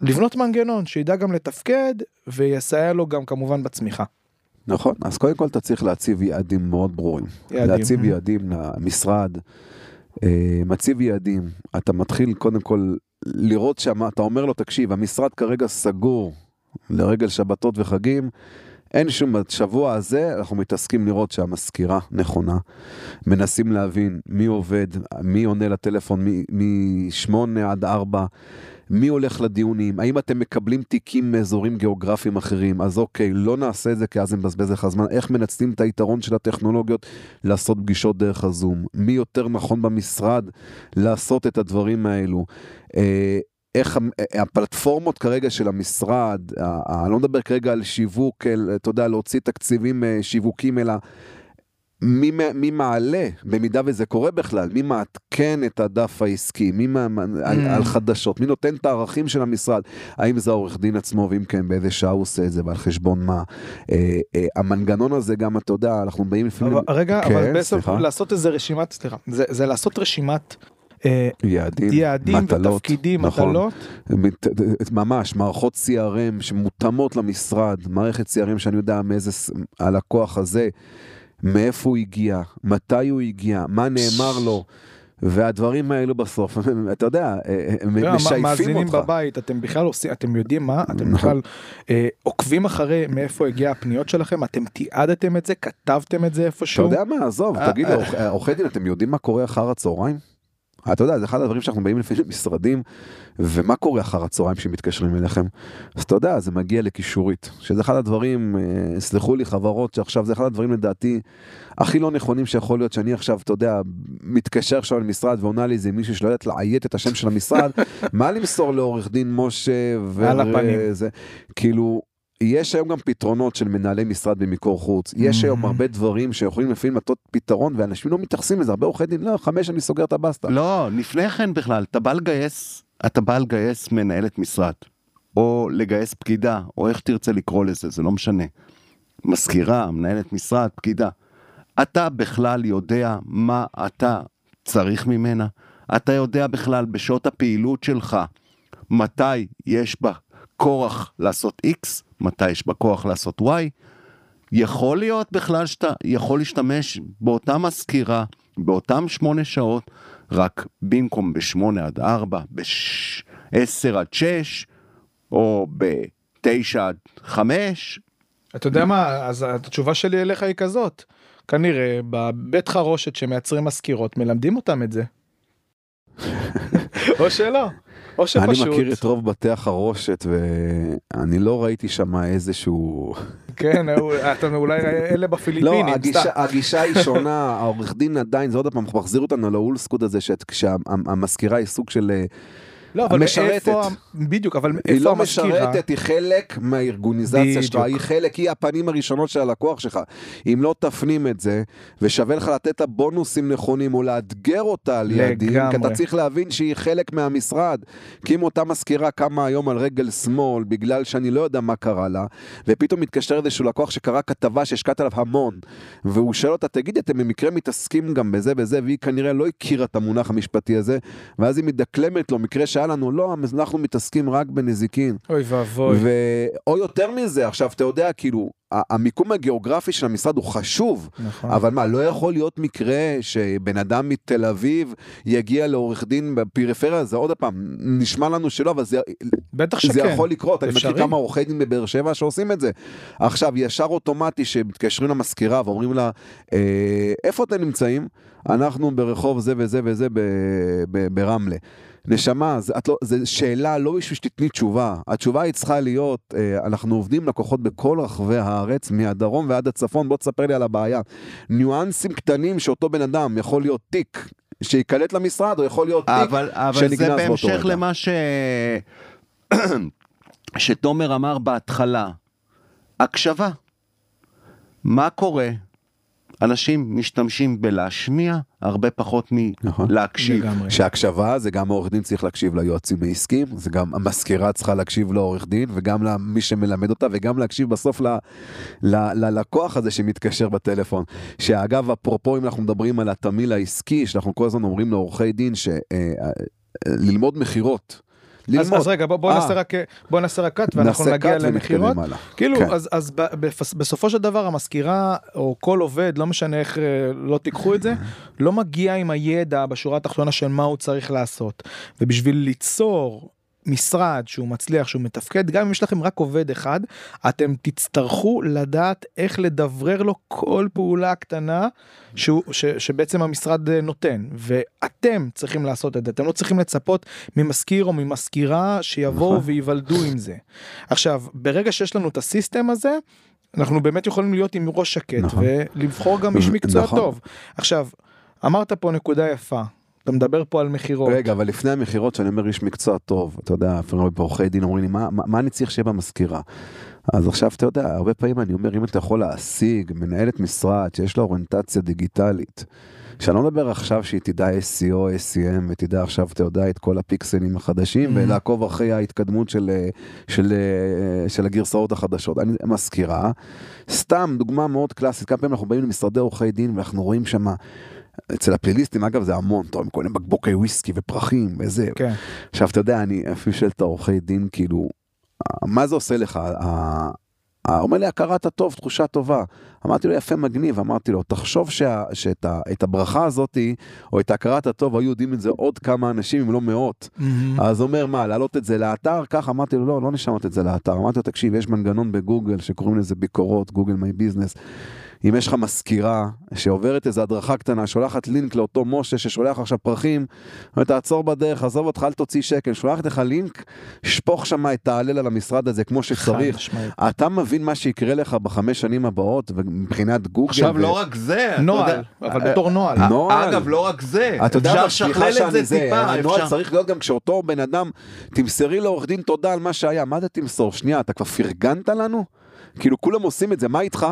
לבנות מנגנון שידע גם לתפקד ויסייע לו גם כמובן בצמיחה. נכון, אז קודם כל אתה צריך להציב יעדים מאוד ברורים. יעדים, להציב mhm. יעדים למשרד, אה, מציב יעדים, אתה מתחיל קודם כל לראות שם, אתה אומר לו, תקשיב, המשרד כרגע סגור לרגל שבתות וחגים, אין שום, בשבוע הזה אנחנו מתעסקים לראות שהמזכירה נכונה, מנסים להבין מי עובד, מי עונה לטלפון מ-8 עד 4, מי הולך לדיונים, האם אתם מקבלים תיקים מאזורים גיאוגרפיים אחרים, אז אוקיי, לא נעשה את זה כי אז זה מבזבז לך זמן, איך מנצלים את היתרון של הטכנולוגיות לעשות פגישות דרך הזום, מי יותר נכון במשרד לעשות את הדברים האלו. אה, איך אה, הפלטפורמות כרגע של המשרד, אני לא מדבר כרגע על שיווק, אתה יודע, להוציא תקציבים אה, שיווקים, אלא מי, מי מעלה, במידה וזה קורה בכלל, מי מעדכן את הדף העסקי, מי על, Mm. על חדשות, מי נותן את הערכים של המשרד, האם זה העורך דין עצמו, ואם כן, באיזה שעה הוא עושה את זה, ועל חשבון מה. אה, אה, המנגנון הזה גם, אתה יודע, אנחנו באים לפעמים... אבל, רגע, כן, אבל בעצם סליחה. לעשות איזה רשימת, סליחה, זה, זה לעשות רשימת אה, יעדים, יעדים מטלות, ותפקידים, נכון. מטלות. מת- ממש מערכות CRM שמותאמות למשרד, מערכת CRM שאני יודע מאיזה הלקוח הזה, מאיפה הוא הגיע, מתי הוא הגיע, מה נאמר לו, והדברים האלו בסוף, <laughs> אתה יודע, הם לא, משייפים מאזינים אותך. בבית, אתם בכלל עושים, אתם יודעים מה, אתם נכון. בכלל אה, עוקבים אחרי מאיפה הגיע הפניות שלכם, אתם תיעדתם את זה, כתבתם את זה אתה איפשהו. יודע מה, עזוב, אה, תגיד, אה. עורכ- עורכי דין, אתם יודעים מה קורה אחר הצהריים? אתה יודע, זה אחד הדברים שאנחנו באים לפעמים למשרדים, ומה קורה אחר הצהריים שמתקשרים אליכם? אז אתה יודע, זה מגיע לקישורית, שזה אחד הדברים, אה, סלחו לי חברות, שעכשיו זה אחד הדברים לדעתי הכי לא נכונים שיכול להיות שאני עכשיו, אתה יודע, מתקשר עכשיו למשרד ועונה לי איזה מישהו שלא יודעת לאיית את השם של המשרד, <laughs> מה למסור לעורך דין משה ו... על הפנים. זה, כאילו, יש היום גם פתרונות של מנהלי משרד במיקור חוץ, יש היום. הרבה דברים שיכולים לפעמים לתת פתרון ואנשים לא מתייחסים לזה, הרבה עורכי דין, לא, חמש אני סוגר את הבסטה. לא, לפני כן בכלל, אתה בא לגייס, אתה בא לגייס מנהלת משרד, או לגייס פקידה, או איך תרצה לקרוא לזה, זה לא משנה. מזכירה, מנהלת משרד, פקידה. אתה בכלל יודע מה אתה צריך ממנה? אתה יודע בכלל בשעות הפעילות שלך מתי יש בה כורח לעשות X, מתי יש בה כורח לעשות Y? יכול להיות בכלל שאתה יכול להשתמש באותה מזכירה, באותם שמונה שעות, רק במקום בשמונה עד ארבע, בעשר עד שש, או בתשע עד חמש. אתה יודע מה, אז התשובה שלי אליך היא כזאת. כנראה בבית חרושת שמייצרים מזכירות מלמדים אותם את זה. <laughs> או שלא, או שפשוט. אני מכיר את רוב בתי החרושת ואני לא ראיתי שם איזשהו... כן, אתה אולי אלה לא, בפיליפינים. הגישה, סתם. הגישה היא שונה, <laughs> העורך דין עדיין, זה עוד פעם מחזיר אותנו לאולסקוד הזה, כשהמזכירה היא סוג של... לא, אבל משרתת. איפה, בדיוק, אבל היא איפה לא המזכירה? משרתת, היא חלק מהארגוניזציה שלך. היא חלק, היא הפנים הראשונות של הלקוח שלך. אם לא תפנים את זה, ושווה לך לתת לה בונוסים נכונים, או לאתגר אותה על כי לגמרי. אתה צריך להבין שהיא חלק מהמשרד. כי אם אותה מזכירה קמה היום על רגל שמאל, בגלל שאני לא יודע מה קרה לה, ופתאום מתקשר איזשהו לקוח שקרא כתבה שהשקעת עליו המון, והוא שואל אותה, תגידי, אתם במקרה מתעסקים גם בזה וזה, והיא כנראה לא הכירה את המונח המשפטי הזה, ואז היא מדקלמת לו, מקרה שהיה לנו, לא, אנחנו מתעסקים רק בנזיקין. אוי ואבוי. ו... או יותר מזה, עכשיו אתה יודע, כאילו, המיקום הגיאוגרפי של המשרד הוא חשוב, נכון. אבל מה, לא יכול להיות מקרה שבן אדם מתל אביב יגיע לעורך דין בפריפריה, זה עוד פעם, נשמע לנו שלא, אבל זה, בטח זה שכן. יכול לקרות, אני מכיר אפשרי. כמה עורכי דין בבאר שבע שעושים את זה. עכשיו, ישר אוטומטי שמתקשרים למזכירה ואומרים לה, אה, איפה אתם נמצאים? אנחנו ברחוב זה וזה וזה ברמלה. נשמה, זה, את לא, זה שאלה לא בשביל שתתני תשובה, התשובה היא צריכה להיות, אה, אנחנו עובדים לקוחות בכל רחבי הארץ, מהדרום ועד הצפון, בוא תספר לי על הבעיה. ניואנסים קטנים שאותו בן אדם יכול להיות תיק שייקלט למשרד, או יכול להיות תיק אבל, אבל שנגנז זה באותו בהמשך רגע. למה ש... שתומר אמר בהתחלה, הקשבה. מה קורה? אנשים משתמשים בלהשמיע הרבה פחות נכון. מלהקשיב. לגמרי. שהקשבה זה גם העורך דין צריך להקשיב ליועצים העסקיים, זה גם המזכירה צריכה להקשיב לעורך דין וגם למי שמלמד אותה וגם להקשיב בסוף ל, ל, ללקוח הזה שמתקשר בטלפון. שאגב אפרופו אם אנחנו מדברים על התמהיל העסקי שאנחנו כל הזמן אומרים לעורכי דין שללמוד מכירות. אז, ללמוד. אז רגע בוא, בוא אה. נעשה רק בוא נעשה רק קאט ואנחנו נעשה נגיע למכירות. כאילו כן. אז אז ב- בפס- בסופו של דבר המזכירה או כל עובד לא משנה איך אה, לא תיקחו את זה לא מגיע עם הידע בשורה התחתונה של מה הוא צריך לעשות ובשביל ליצור. משרד שהוא מצליח שהוא מתפקד גם אם יש לכם רק עובד אחד אתם תצטרכו לדעת איך לדברר לו כל פעולה קטנה שהוא, ש, שבעצם המשרד אה, נותן ואתם צריכים לעשות את זה אתם לא צריכים לצפות ממזכיר או ממזכירה שיבואו נכון. וייוולדו עם זה. עכשיו ברגע שיש לנו את הסיסטם הזה אנחנו באמת יכולים להיות עם ראש שקט נכון. ולבחור גם איש מקצוע נכון. טוב. עכשיו אמרת פה נקודה יפה אתה מדבר פה על מכירות. רגע, אבל לפני המכירות, שאני אומר איש מקצוע טוב, אתה יודע, אפילו הרבה עורכי דין אומרים לי, מה, מה, מה אני צריך שיהיה במזכירה? אז עכשיו אתה יודע, הרבה פעמים אני אומר, אם אתה יכול להשיג מנהלת משרד שיש לה אוריינטציה דיגיטלית, שאני לא מדבר עכשיו שהיא תדע SEO, SEM, ותדע עכשיו, אתה יודע, את כל הפיקסלים החדשים, Mhm. ולעקוב אחרי ההתקדמות של, אה, של, אה, של הגרסאות החדשות. אני מזכירה, סתם דוגמה מאוד קלאסית, כמה פעמים אנחנו באים למשרדי עורכי דין ואנחנו רואים שם, אצל הפליליסטים, אגב, זה המון, אתה רואה, כל מיני בקבוקי וויסקי ופרחים וזה. כן. עכשיו, אתה יודע, אני אפילו שואל את העורכי דין, כאילו, מה זה עושה לך? ה- ה- אומר לי, הכרת הטוב, תחושה טובה. אמרתי לו, יפה, מגניב. אמרתי לו, תחשוב שה, שאת ה, את הברכה הזאתי, או את הכרת הטוב, היו יודעים את זה עוד כמה אנשים, אם לא מאות. אז הוא אומר, מה, להעלות את זה לאתר? ככה אמרתי לו, לא, לא נשמות את זה לאתר. אמרתי לו, תקשיב, יש מנגנון בגוגל שקוראים לזה ביקורות, גוגל מי ביזנס. אם יש לך מזכירה שעוברת איזו הדרכה קטנה, שולחת לינק לאותו משה ששולח עכשיו פרחים, אומרת, תעצור בדרך, עזוב אותך, אל תוציא שקל, שולחת לך לינק, שפוך שם את ההלל על המשרד הזה כמו שצריך. אתה מבין מה שיקרה לך בחמש שנים הבאות, מבחינת גוגל. עכשיו ו- לא רק זה, נוהל, יודע- אבל בתור נוהל. אה, נוהל. אגב, לא רק זה, אתה יודע סליחה לשכלל את שאני זה טיפה, הנוהל אפשר. צריך להיות גם כשאותו בן אדם, תמסרי לעורך דין תודה על מה שהיה, מה זה תמסור? שנייה, אתה כבר פרגנת לנו? כאילו כולם עושים את זה, מה איתך?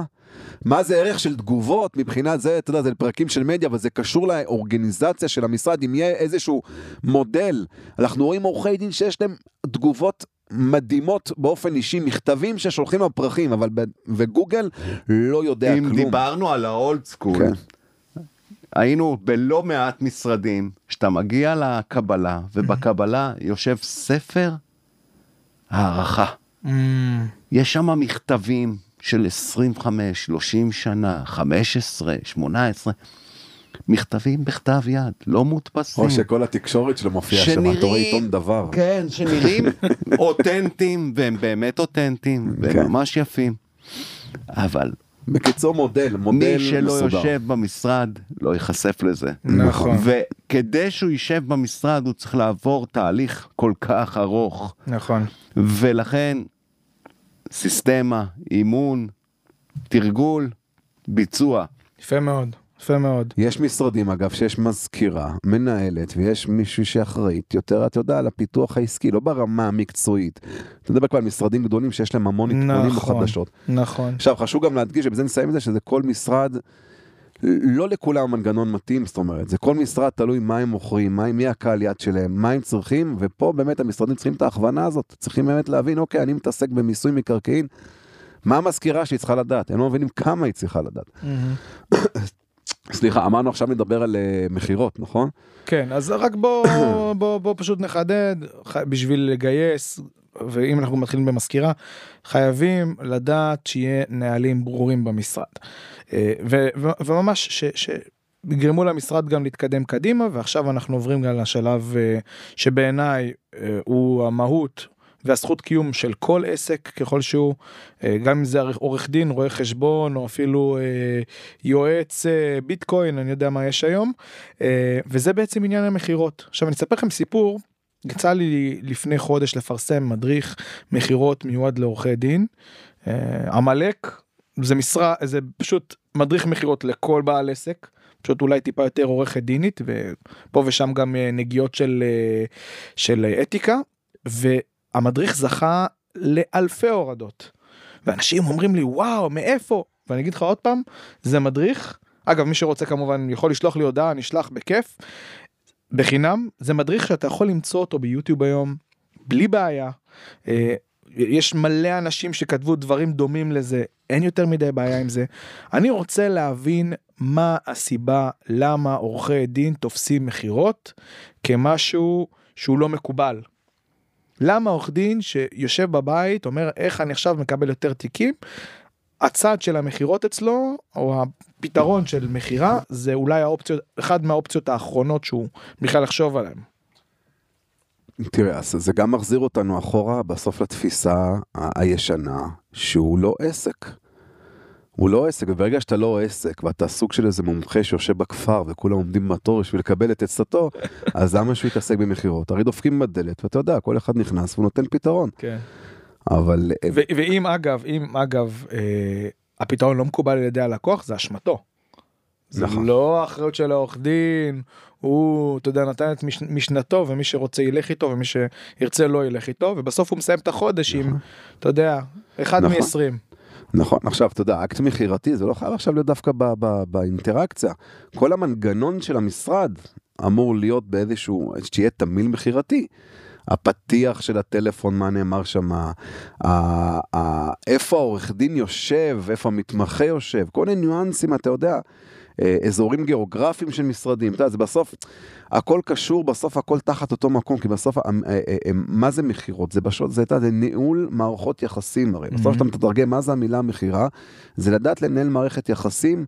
מה זה ערך של תגובות מבחינת זה, אתה יודע, זה פרקים של מדיה, אבל זה קשור לאורגניזציה של המשרד, אם יהיה איזשהו מודל. אנחנו רואים עורכי דין שיש להם תגובות מדהימות באופן אישי, מכתבים ששולחים על פרחים, אבל ב- וגוגל לא יודע אם כלום. דיברנו על האולד סקול, כן. היינו בלא מעט משרדים, שאתה מגיע לקבלה, ובקבלה יושב ספר הערכה. Mm, יש שם מכתבים של 25, 30 שנה, 15, 18, מכתבים בכתב יד, לא מודפסים. או שכל התקשורת שלו מופיעה שם, אתה רואה עיתון דבר. כן, שנראים <laughs> אותנטיים, והם באמת אותנטיים, כן. והם ממש יפים. אבל בקיצור מודל, מודל מי שלא מסודר. יושב במשרד לא ייחשף לזה. נכון. וכדי שהוא יישב במשרד הוא צריך לעבור תהליך כל כך ארוך, נכון. ולכן סיסטמה, אימון, תרגול, ביצוע. יפה מאוד. יפה מאוד. יש משרדים אגב שיש מזכירה, מנהלת ויש מישהו שאחראית יותר, אתה יודע, על הפיתוח העסקי, לא ברמה המקצועית. אתה מדבר כבר על משרדים גדולים שיש להם המון עדכונים נכון. וחדשות. נכון. עכשיו חשוב גם להדגיש, ובזה נסיים את זה, שזה כל משרד, לא לכולם המנגנון מתאים, זאת אומרת, זה כל משרד תלוי מה הם מוכרים, מה, מי הקהל יד שלהם, מה הם צריכים, ופה באמת המשרדים צריכים את ההכוונה הזאת, צריכים באמת להבין, אוקיי, אני מתעסק במיסוי מקרקעין, מה המזכירה שהיא צריכה לדעת? הם לא מבינים כמה היא צריכה לדעת. מהמם. סליחה, אמרנו עכשיו נדבר על אה, מכירות, נכון? כן, אז רק בוא, בוא, בוא פשוט נחדד, בשביל לגייס, ואם אנחנו מתחילים במזכירה, חייבים לדעת שיהיה נהלים ברורים במשרד. אה, ו, ו, וממש ש... ש יגרמו למשרד גם להתקדם קדימה ועכשיו אנחנו עוברים גם לשלב אה, שבעיניי אה, הוא המהות והזכות קיום של כל עסק ככל שהוא גם אם זה עורך דין רואה חשבון או אפילו יועץ ביטקוין אני יודע מה יש היום וזה בעצם עניין המכירות עכשיו אני אספר לכם סיפור יצא לי לפני חודש לפרסם מדריך מכירות מיועד לעורכי דין. אה, עמלק זה משרה זה פשוט מדריך מכירות לכל בעל עסק פשוט אולי טיפה יותר עורכת דינית ופה ושם גם אה, נגיעות של אה, של אתיקה והמדריך זכה לאלפי הורדות. ואנשים אומרים לי וואו מאיפה? ואני אגיד לך עוד פעם זה מדריך. אגב מי שרוצה כמובן יכול לשלוח לי הודעה נשלח בכיף בחינם זה מדריך שאתה יכול למצוא אותו ביוטיוב היום בלי בעיה. אה, יש מלא אנשים שכתבו דברים דומים לזה אין יותר מדי בעיה עם זה. אני רוצה להבין מה הסיבה למה עורכי דין תופסים מכירות כמשהו שהוא לא מקובל. למה עורך דין שיושב בבית אומר איך אני עכשיו מקבל יותר תיקים הצד של המכירות אצלו או הפתרון של מכירה זה אולי האופציות אחד מהאופציות האחרונות שהוא בכלל לחשוב עליהם. תראה, אז זה גם מחזיר אותנו אחורה בסוף לתפיסה הישנה שהוא לא עסק. הוא לא עסק, וברגע שאתה לא עסק ואתה סוג של איזה מומחה שיושב בכפר וכולם עומדים בתור בשביל לקבל את עצתו, <laughs> אז למה שהוא יתעסק במכירות? הרי דופקים בדלת ואתה יודע, כל אחד נכנס והוא נותן פתרון. כן. אבל אה, ואם אגב אם אגב אה, הפתרון לא מקובל על ידי הלקוח זה אשמתו. זה נכון. לא האחריות של העורך דין, הוא, אתה יודע, נתן את מש, משנתו, ומי שרוצה ילך איתו, ומי שירצה לא ילך איתו, ובסוף הוא מסיים את החודש עם, אתה יודע, אחד נכון. מ-20. נכון, עכשיו אתה יודע, אקט מכירתי זה לא חייב עכשיו להיות דווקא ב- ב- באינטראקציה. כל המנגנון של המשרד אמור להיות באיזשהו, שיהיה תמהיל מכירתי. הפתיח של הטלפון, מה נאמר שם, איפה העורך דין יושב, איפה המתמחה יושב, כל מיני ניואנסים, אתה יודע, אה, אזורים גיאוגרפיים של משרדים, אתה יודע, זה בסוף, הכל קשור, בסוף הכל תחת אותו מקום, כי בסוף, אה, אה, מה זה מכירות? זה פשוט, זה, אתה יודע, זה ניהול מערכות יחסים הרי, בסוף אתה מתרגם מה זה המילה מכירה, זה לדעת לנהל מערכת יחסים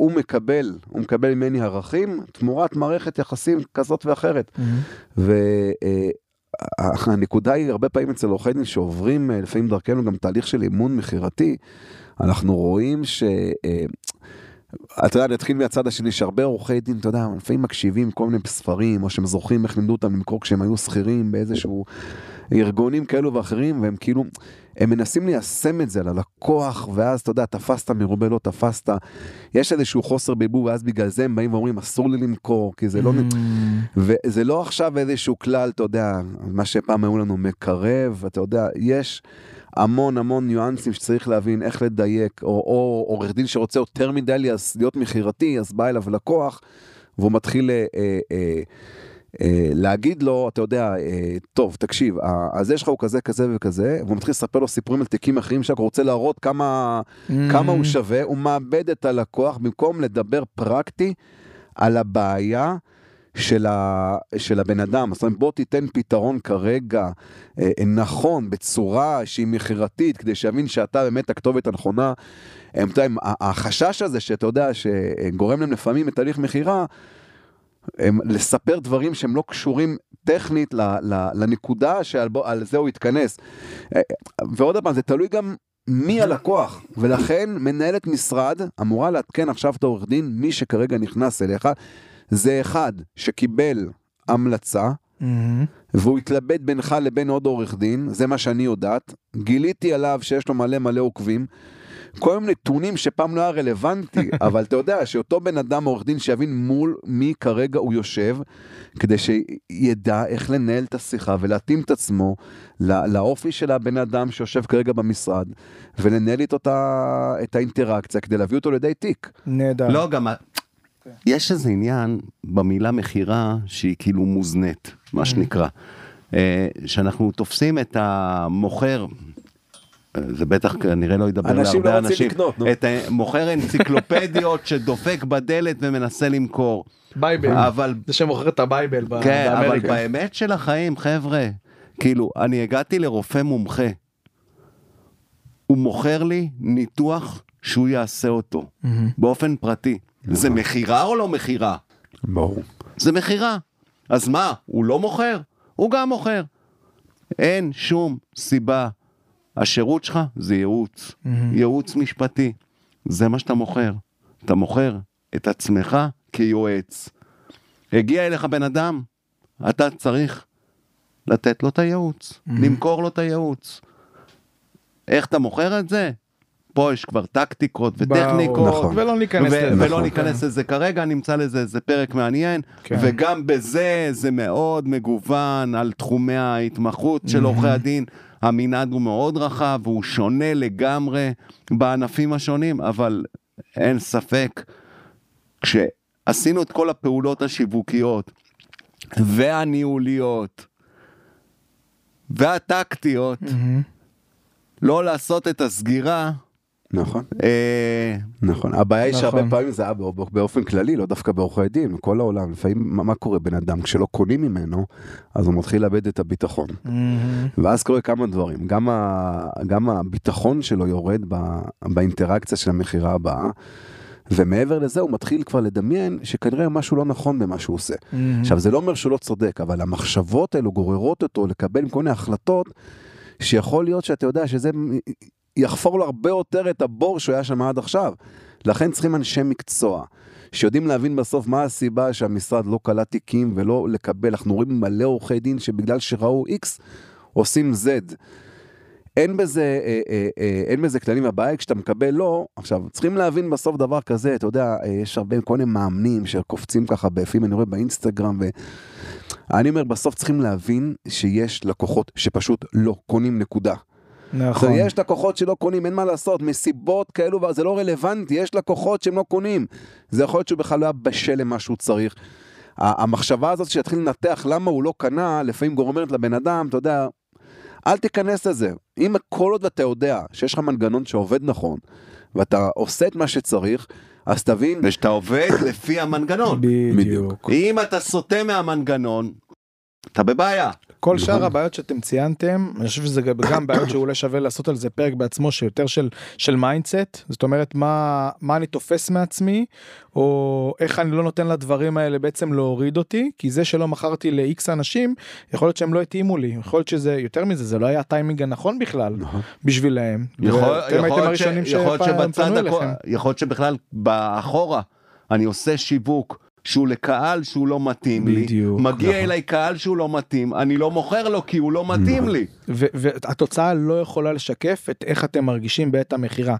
שהוא מקבל, הוא מקבל ממני ערכים תמורת מערכת יחסים כזאת ואחרת. והנקודה היא הרבה פעמים אצל עורכי דין שעוברים אה, לפעמים דרכנו גם תהליך של אימון מכירתי, אנחנו רואים ש... אה, אתה יודע, אני אתחיל מהצד השני, שהרבה עורכי דין, אתה יודע, לפעמים מקשיבים כל מיני ספרים, או שהם זוכרים איך לימדו אותם למכור כשהם היו שכירים באיזשהו ארגונים כאלו ואחרים, והם כאילו, הם מנסים ליישם את זה על הלקוח, ואז אתה יודע, תפסת מרובה לא תפסת, יש איזשהו חוסר בעיבוב, ואז בגלל זה הם באים ואומרים, אסור לי למכור, כי זה לא... וזה לא עכשיו איזשהו כלל, אתה יודע, מה שפעם היו לנו מקרב, אתה יודע, יש המון המון ניואנסים שצריך להבין איך לדייק, או, או עורך דין שרוצה יותר מדי להיות- מכירתי, אז בא אליו לקוח, והוא מתחיל אה, אה, להגיד לו, אתה יודע, אה, טוב, תקשיב, אז יש לך הוא כזה, כזה וכזה, והוא מתחיל לספר לו סיפורים על תיקים אחרים שהוא רוצה להראות כמה, כמה הוא שווה, הוא מאבד את הלקוח במקום לדבר פרקטי על הבעיה. של, ה, של הבן אדם, זאת אומרת בוא תיתן פתרון כרגע אה, נכון בצורה שהיא מכירתית כדי שיבין שאתה באמת הכתובת הנכונה. הם, אתה יודע, ה- החשש הזה שאתה יודע שגורם להם לפעמים בתהליך מכירה, הם לספר דברים שהם לא קשורים טכנית ל, ל, לנקודה שעל בו- זה הוא יתכנס. אה, ועוד פעם זה תלוי גם מי הלקוח ולכן מנהלת משרד אמורה לעדכן עכשיו את העורך דין מי שכרגע נכנס אליך זה אחד שקיבל המלצה והוא התלבט בינך לבין עוד עורך דין זה מה שאני יודעת גיליתי עליו שיש לו מלא מלא עוקבים. כל מיני נתונים שפעם לא היה רלוונטי, <laughs> אבל אתה יודע שאותו בן אדם עורך דין שיבין מול מי כרגע הוא יושב, כדי שידע איך לנהל את השיחה ולהתאים את עצמו לא- לאופי של הבן אדם שיושב כרגע במשרד, ולנהל איתו את האינטראקציה כדי להביא אותו לידי תיק. נהדר. לא, גם ה- יש איזה עניין במילה מכירה שהיא כאילו מוזנית, מה שנקרא. אה, שאנחנו תופסים את המוכר, זה בטח כנראה לא ידבר אנשים להרבה לא רוצים אנשים, לקנות, נו. את המוכר אנציקלופדיות <laughs> שדופק בדלת ומנסה למכור. Bible. אבל זה שמוכר את ה Bible ב- כן, אבל באמריקה. באמת של החיים, חבר'ה, כאילו, אני הגעתי לרופא מומחה. הוא מוכר לי ניתוח שהוא יעשה אותו, באופן פרטי. זה מכירה או לא מכירה? ברור. זה מכירה. אז מה, הוא לא מוכר? הוא גם מוכר. אין שום סיבה. השירות שלך זה ייעוץ, ייעוץ משפטי. זה מה שאתה מוכר. אתה מוכר את עצמך כיועץ. הגיע אליך בן אדם, אתה צריך לתת לו את הייעוץ, למכור לו את הייעוץ. איך אתה מוכר את זה? פה יש כבר טקטיקות וטכניקות. נכון. ולא ניכנס ו- לזה. ולא נכון. ניכנס לזה כרגע, נמצא לזה איזה פרק מעניין, כן. וגם בזה זה מאוד מגוון על תחומי ההתמחות של עורכי הדין. המנעד הוא מאוד רחב, והוא שונה לגמרי בענפים השונים, אבל אין ספק, כשעשינו את כל הפעולות השיווקיות והניהוליות והטקטיות, לא לעשות את הסגירה, נכון. אה, נכון, הבעיה היא שהרבה נכון. פעמים זה היה בא- באופן כללי, לא דווקא בעורכי דין, בכל העולם, לפעמים מה, מה קורה בן אדם, כשלא קונים ממנו, אז הוא מתחיל לאבד את הביטחון. ואז קורה כמה דברים, גם, ה, גם הביטחון שלו יורד ב, באינטראקציה של המכירה הבאה, ומעבר לזה הוא מתחיל כבר לדמיין שכנראה משהו לא נכון במה שהוא עושה. עכשיו זה לא אומר שהוא לא צודק, אבל המחשבות האלו גוררות אותו לקבל כל מיני החלטות, שיכול להיות שאתה יודע שזה יחפור לו הרבה יותר את הבור שהוא היה שם עד עכשיו. לכן צריכים אנשי מקצוע. שיודעים להבין בסוף מה הסיבה שהמשרד לא קלט תיקים ולא לקבל, אנחנו רואים מלא עורכי דין שבגלל שראו X עושים Z. אין בזה, אה, אה, אה, אין בזה כללים הבעיה כשאתה מקבל לא, עכשיו צריכים להבין בסוף דבר כזה, אתה יודע, אה, יש הרבה כל מיני מאמנים שקופצים ככה בפים, אני רואה באינסטגרם, ואני אומר בסוף צריכים להבין שיש לקוחות שפשוט לא קונים נקודה. נכון. יש לקוחות שלא קונים, אין מה לעשות, מסיבות כאלו, זה לא רלוונטי, יש לקוחות שהם לא קונים. זה יכול להיות שהוא בכלל לא היה בשל למה שהוא צריך. המחשבה הזאת שיתחיל לנתח למה הוא לא קנה, לפעמים גורמת לבן אדם, אתה יודע, אל תיכנס לזה. אם כל עוד אתה יודע שיש לך מנגנון שעובד נכון, ואתה עושה את מה שצריך, אז תבין, ושאתה עובד לפי המנגנון. בדיוק. אם אתה סוטה מהמנגנון, אתה בבעיה. כל שאר הבעיות שאתם ציינתם, אני חושב שזה גם בעיות שאולי שווה לעשות על זה פרק בעצמו שיותר של של mindset, זאת אומרת מה מה אני תופס מעצמי, או איך אני לא נותן לדברים האלה בעצם להוריד אותי, כי זה שלא מכרתי ל-X אנשים, יכול להיות שהם לא התאימו לי, יכול להיות שזה יותר מזה, זה לא היה הטיימינג הנכון בכלל בשבילהם. יכול להיות שבצד. יכול להיות שבכלל באחורה אני עושה שיווק. שהוא לקהל שהוא לא מתאים לי, בדיוק, מגיע נכון. אליי קהל שהוא לא מתאים, אני לא מוכר לו כי הוא לא מתאים לי. ו- והתוצאה לא יכולה לשקף את איך אתם מרגישים בעת המכירה.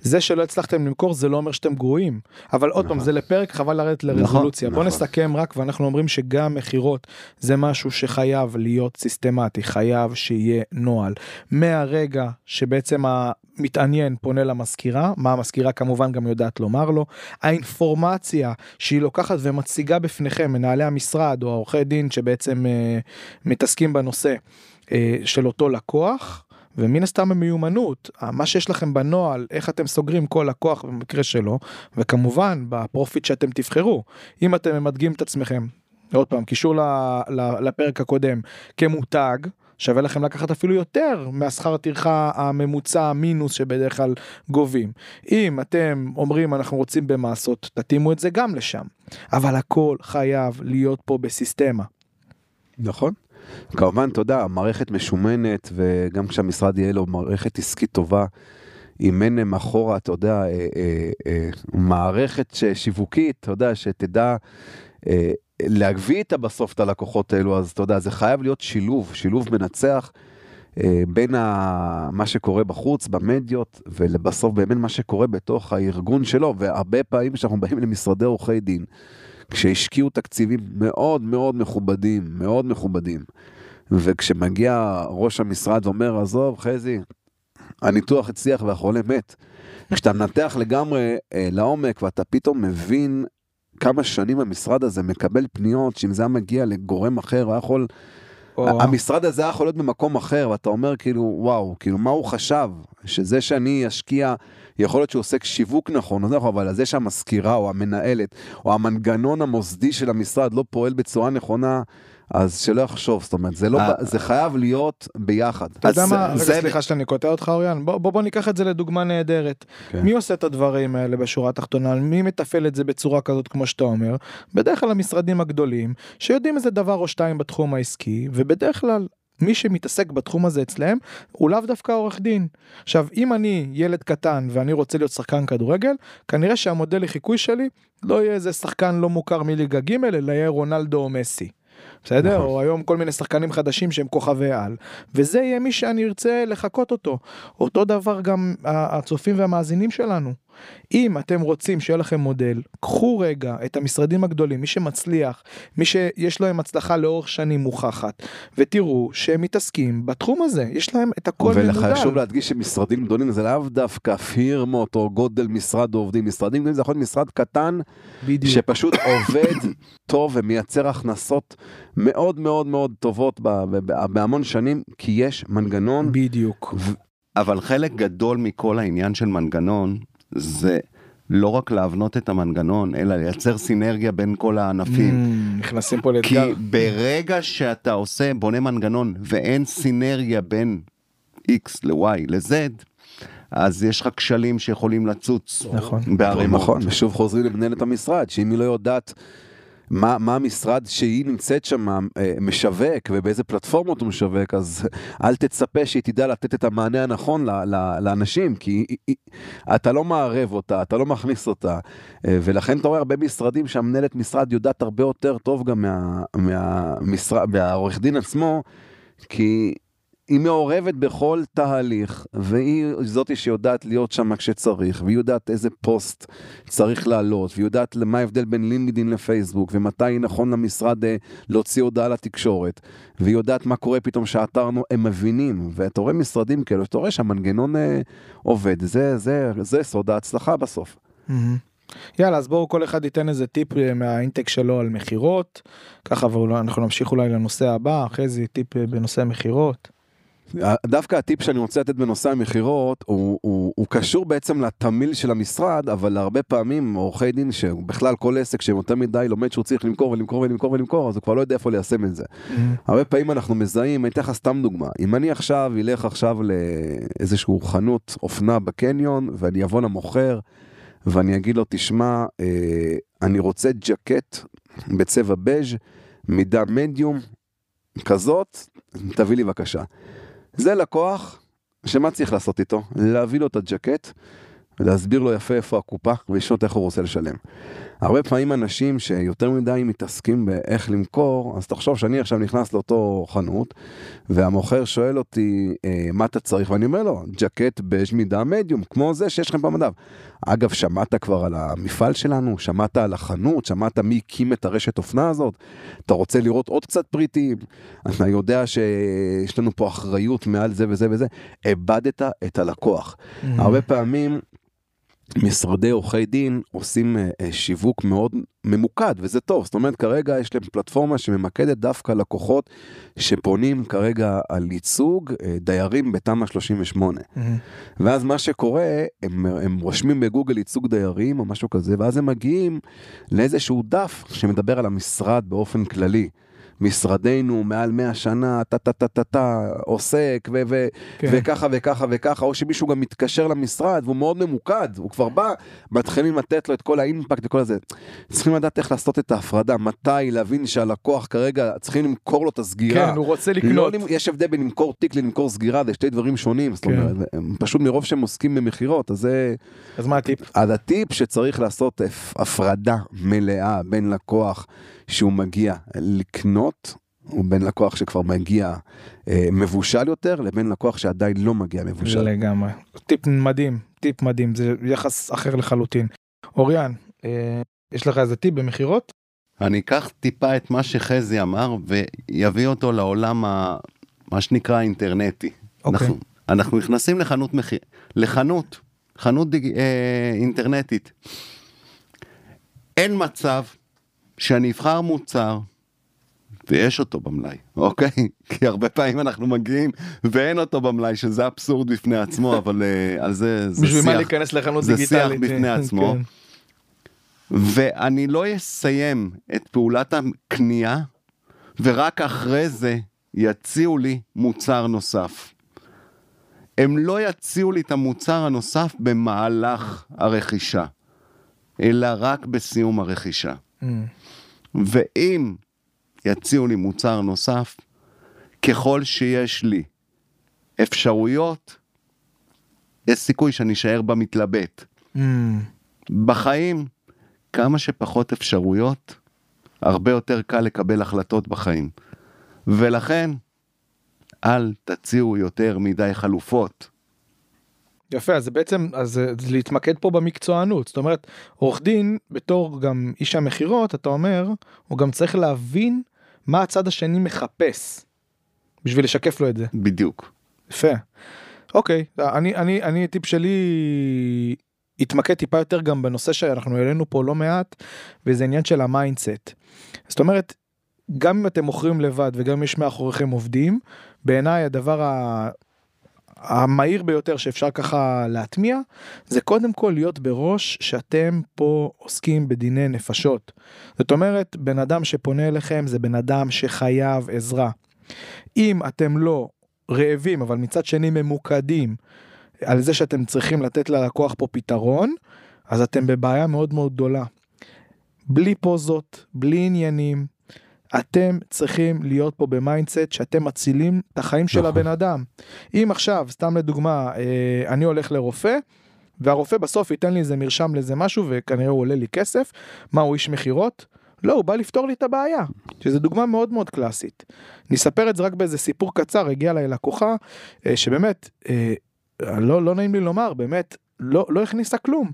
זה שלא הצלחתם למכור זה לא אומר שאתם גרועים אבל עוד פעם זה לפרק חבל לרדת לרזולוציה בוא נכון. נסכם רק ואנחנו אומרים שגם מכירות זה משהו שחייב להיות סיסטמטי חייב שיהיה נוהל מהרגע שבעצם המתעניין פונה למזכירה מה המזכירה כמובן גם יודעת לומר לו האינפורמציה שהיא לוקחת ומציגה בפניכם מנהלי המשרד או העורכי דין שבעצם אה, מתעסקים בנושא. אה, של אותו לקוח ומן הסתם המיומנות מה שיש לכם בנוהל איך אתם סוגרים כל לקוח במקרה שלו וכמובן בפרופיט שאתם תבחרו אם אתם ממדגים את עצמכם עוד פעם קישור לפרק הקודם כמותג שווה לכם לקחת אפילו יותר מהשכר טרחה הממוצע מינוס שבדרך כלל גובים. אם אתם אומרים אנחנו רוצים במסות תתאימו את זה גם לשם אבל הכל חייב להיות פה בסיסטמה. נכון. כמובן, יודע, המערכת משומנת, וגם כשהמשרד יהיה לו מערכת עסקית טובה, אם אין מאחורה, אתה יודע, אה, אה, אה, מערכת שיווקית, אתה יודע, שתדע להביא איתה בסוף את הלקוחות האלו, אז אתה יודע, זה חייב להיות שילוב, שילוב מנצח. אה, בין ה... מה שקורה בחוץ, במדיות, ולבסוף באמת מה שקורה בתוך הארגון שלו, והרבה פעמים כשאנחנו באים למשרדי עורכי דין, כשהשקיעו תקציבים מאוד מאוד מכובדים, מאוד מכובדים, וכשמגיע ראש המשרד ואומר, עזוב, חזי, הניתוח הצליח והחולה מת. כשאתה מנתח לגמרי אה, לעומק ואתה פתאום מבין כמה שנים המשרד הזה מקבל פניות, שאם זה היה מגיע לגורם אחר, הוא היה יכול... או- המשרד הזה היה יכול להיות במקום אחר, ואתה אומר כאילו, וואו, כאילו, מה הוא חשב? שזה שאני אשקיע, יכול להיות שהוא עוסק שיווק נכון, אז נכון, אבל זה שהמזכירה או המנהלת, או המנגנון המוסדי של המשרד לא פועל בצורה נכונה, אז שלא יחשוב, זאת אומרת, זה, לא, אה. זה חייב להיות ביחד. אתה יודע מה, רגע, סליחה שאני קוטע אותך אוריאן, בוא, בוא, בוא ניקח את זה לדוגמה נהדרת. כן. מי עושה את הדברים האלה בשורה התחתונה? מי מתפעל את זה בצורה כזאת כמו שאתה אומר? בדרך כלל המשרדים הגדולים, שיודעים איזה דבר או שתיים בתחום העסקי, ובדרך כלל... מי שמתעסק בתחום הזה אצלם הוא לאו דווקא עורך דין. עכשיו אם אני ילד קטן ואני רוצה להיות שחקן כדורגל כנראה שהמודל לחיקוי שלי לא יהיה איזה שחקן לא מוכר מליגה ג' אלא יהיה רונלדו או מסי. בסדר? נכון. או היום כל מיני שחקנים חדשים שהם כוכבי על, וזה יהיה מי שאני ארצה לחקות אותו. אותו דבר גם הצופים והמאזינים שלנו. אם אתם רוצים שיהיה לכם מודל, קחו רגע את המשרדים הגדולים, מי שמצליח, מי שיש להם הצלחה לאורך שנים מוכחת, ותראו שהם מתעסקים בתחום הזה, יש להם את הכל מנודל. וחשוב להדגיש שמשרדים גדולים זה לאו דווקא פירמות או גודל משרד עובדים, משרדים גדולים זה יכול להיות משרד קטן בדיוק. שפשוט עובד טוב ומייצר הכנסות מאוד מאוד מאוד טובות בהמון שנים, כי יש מנגנון. בדיוק. אבל חלק גדול מכל העניין של מנגנון זה לא רק להבנות את המנגנון, אלא לייצר סינרגיה בין כל הענפים. Mm, נכנסים פה כי לאתגר. ברגע שאתה עושה, בונה מנגנון ואין סינרגיה בין X ל-Y ל-Z, אז יש לך כשלים שיכולים לצוץ נכון. בערימות. נכון, ושוב חוזרים למנהלת המשרד, שאם היא לא יודעת מה, מה המשרד שהיא נמצאת שם אה, משווק ובאיזה פלטפורמות הוא משווק, אז אל תצפה שהיא תדע לתת את המענה הנכון ל, ל, לאנשים, כי היא, אתה לא מערב אותה, אתה לא מכניס אותה, אה, ולכן אתה רואה הרבה משרדים שהמנהלת משרד יודעת הרבה יותר טוב גם מה, מהמשרד, מהעורך דין עצמו, כי היא מעורבת בכל תהליך, והיא זאתי שיודעת להיות שם כשצריך, והיא יודעת איזה פוסט צריך לעלות, והיא יודעת מה ההבדל בין לינקדאין לפייסבוק, ומתי נכון למשרד אה, להוציא הודעה לתקשורת, והיא יודעת מה קורה פתאום שהאתר, הם מבינים, ואתה רואה משרדים כאלו, אתה רואה שהמנגנון אה, עובד, זה, זה, זה סוד ההצלחה בסוף. יאללה אז בואו כל אחד ייתן איזה טיפ אה, מהאינטק שלו על מכירות ככה ואנחנו נמשיך אולי לנושא הבא אחרי זה טיפ בנושא מכירות. דווקא הטיפ שאני רוצה לתת בנושא המכירות הוא, הוא, הוא קשור בעצם לתמיל של המשרד אבל הרבה פעמים עורכי דין שבכלל כל עסק שיותר מדי לומד שהוא צריך למכור ולמכור ולמכור ולמכור אז הוא כבר לא יודע איפה ליישם את זה. Mm-hmm. הרבה פעמים אנחנו מזהים, אני אתן לך סתם דוגמה, אם אני עכשיו אלך עכשיו לאיזשהו חנות אופנה בקניון ואני אבוא למוכר ואני אגיד לו תשמע אה, אני רוצה ג'קט בצבע בז' מידה מדיום כזאת תביא לי בבקשה. זה לקוח שמה צריך לעשות איתו? להביא לו את הג'קט, להסביר לו יפה איפה הקופה ולשאול איך הוא רוצה לשלם. הרבה פעמים אנשים שיותר מדי מתעסקים באיך למכור, אז תחשוב שאני עכשיו נכנס לאותו חנות, והמוכר שואל אותי אה, מה אתה צריך, ואני אומר לו, ג'קט בז' מידה מדיום, כמו זה שיש לכם במדף. אגב, שמעת כבר על המפעל שלנו? שמעת על החנות? שמעת מי הקים את הרשת אופנה הזאת? אתה רוצה לראות עוד קצת פריטים? אתה יודע שיש לנו פה אחריות מעל זה וזה וזה. איבדת את הלקוח. Mm-hmm. הרבה פעמים משרדי עורכי דין עושים אה, אה, שיווק מאוד ממוקד וזה טוב זאת אומרת כרגע יש להם פלטפורמה שממקדת דווקא לקוחות שפונים כרגע על ייצוג אה, דיירים בתמ"א 38 mm-hmm. ואז מה שקורה הם, הם רושמים בגוגל ייצוג דיירים או משהו כזה ואז הם מגיעים לאיזשהו דף שמדבר על המשרד באופן כללי. משרדנו מעל 100 שנה, טה טה טה טה טה, עוסק, ו- ו- כן. וככה וככה וככה, או שמישהו גם מתקשר למשרד והוא מאוד ממוקד, הוא כבר בא, מתחילים לתת לו את כל האימפקט וכל הזה. צריכים לדעת איך לעשות את ההפרדה, מתי להבין שהלקוח כרגע, צריכים למכור לו את הסגירה. כן, הוא רוצה לקנות. לא, יש הבדל בין למכור תיק ללמכור סגירה, זה שתי דברים שונים, כן. זאת אומרת, פשוט מרוב שהם עוסקים במכירות, אז זה... אז מה הטיפ? אז הטיפ שצריך לעשות הפרדה מלאה בין לקוח שהוא מגיע לקנות, ובין לקוח שכבר מגיע אה, מבושל יותר, לבין לקוח שעדיין לא מגיע מבושל. לגמרי. טיפ מדהים, טיפ מדהים, זה יחס אחר לחלוטין. אוריאן, אה, יש לך איזה טיפ במכירות? אני אקח טיפה את מה שחזי אמר ויביא אותו לעולם ה... מה שנקרא אינטרנטי. אוקיי. אנחנו, אנחנו נכנסים לחנות מחיר, לחנות, חנות דיג... אה, אינטרנטית. אין מצב שאני אבחר מוצר ויש אותו במלאי, אוקיי? <laughs> כי הרבה פעמים אנחנו מגיעים ואין אותו במלאי, שזה אבסורד בפני עצמו, <laughs> אבל uh, על זה, זה בשביל מה להיכנס לחנות דיגיטלית? זה שיח בפני עצמו. כן. ואני לא אסיים את פעולת הקנייה, ורק אחרי זה יציעו לי מוצר נוסף. הם לא יציעו לי את המוצר הנוסף במהלך הרכישה, אלא רק בסיום הרכישה. Mm. ואם יציעו לי מוצר נוסף, ככל שיש לי אפשרויות, יש סיכוי שאני אשאר במתלבט. Mm. בחיים, כמה שפחות אפשרויות, הרבה יותר קל לקבל החלטות בחיים. ולכן, אל תציעו יותר מדי חלופות. יפה אז בעצם אז להתמקד פה במקצוענות. זאת אומרת עורך דין בתור גם איש המכירות אתה אומר הוא גם צריך להבין מה הצד השני מחפש בשביל לשקף לו את זה. בדיוק. יפה. אוקיי אני אני אני טיפ שלי התמקד טיפה יותר גם בנושא שאנחנו העלינו פה לא מעט וזה עניין של ה mindset. זאת אומרת גם אם אתם מוכרים לבד וגם אם יש מאחוריכם עובדים בעיניי הדבר ה... המהיר ביותר שאפשר ככה להטמיע זה קודם כל להיות בראש שאתם פה עוסקים בדיני נפשות. זאת אומרת בן אדם שפונה אליכם זה בן אדם שחייב עזרה. אם אתם לא רעבים אבל מצד שני ממוקדים על זה שאתם צריכים לתת ללקוח פה פתרון אז אתם בבעיה מאוד מאוד גדולה. בלי פוזות, בלי עניינים, אתם צריכים להיות פה ב mindset שאתם מצילים את החיים של נכון. הבן אדם. אם עכשיו, סתם לדוגמה, אה, אני הולך לרופא, והרופא בסוף ייתן לי איזה מרשם לאיזה משהו וכנראה הוא עולה לי כסף, מה הוא איש מכירות? לא, הוא בא לפתור לי את הבעיה, שזו דוגמה מאוד מאוד קלאסית. אני אספר את זה רק באיזה סיפור קצר, הגיעה אליי לקוחה, אה, שבאמת, אה, לא, לא נעים לי לומר, באמת, לא, לא הכניסה כלום.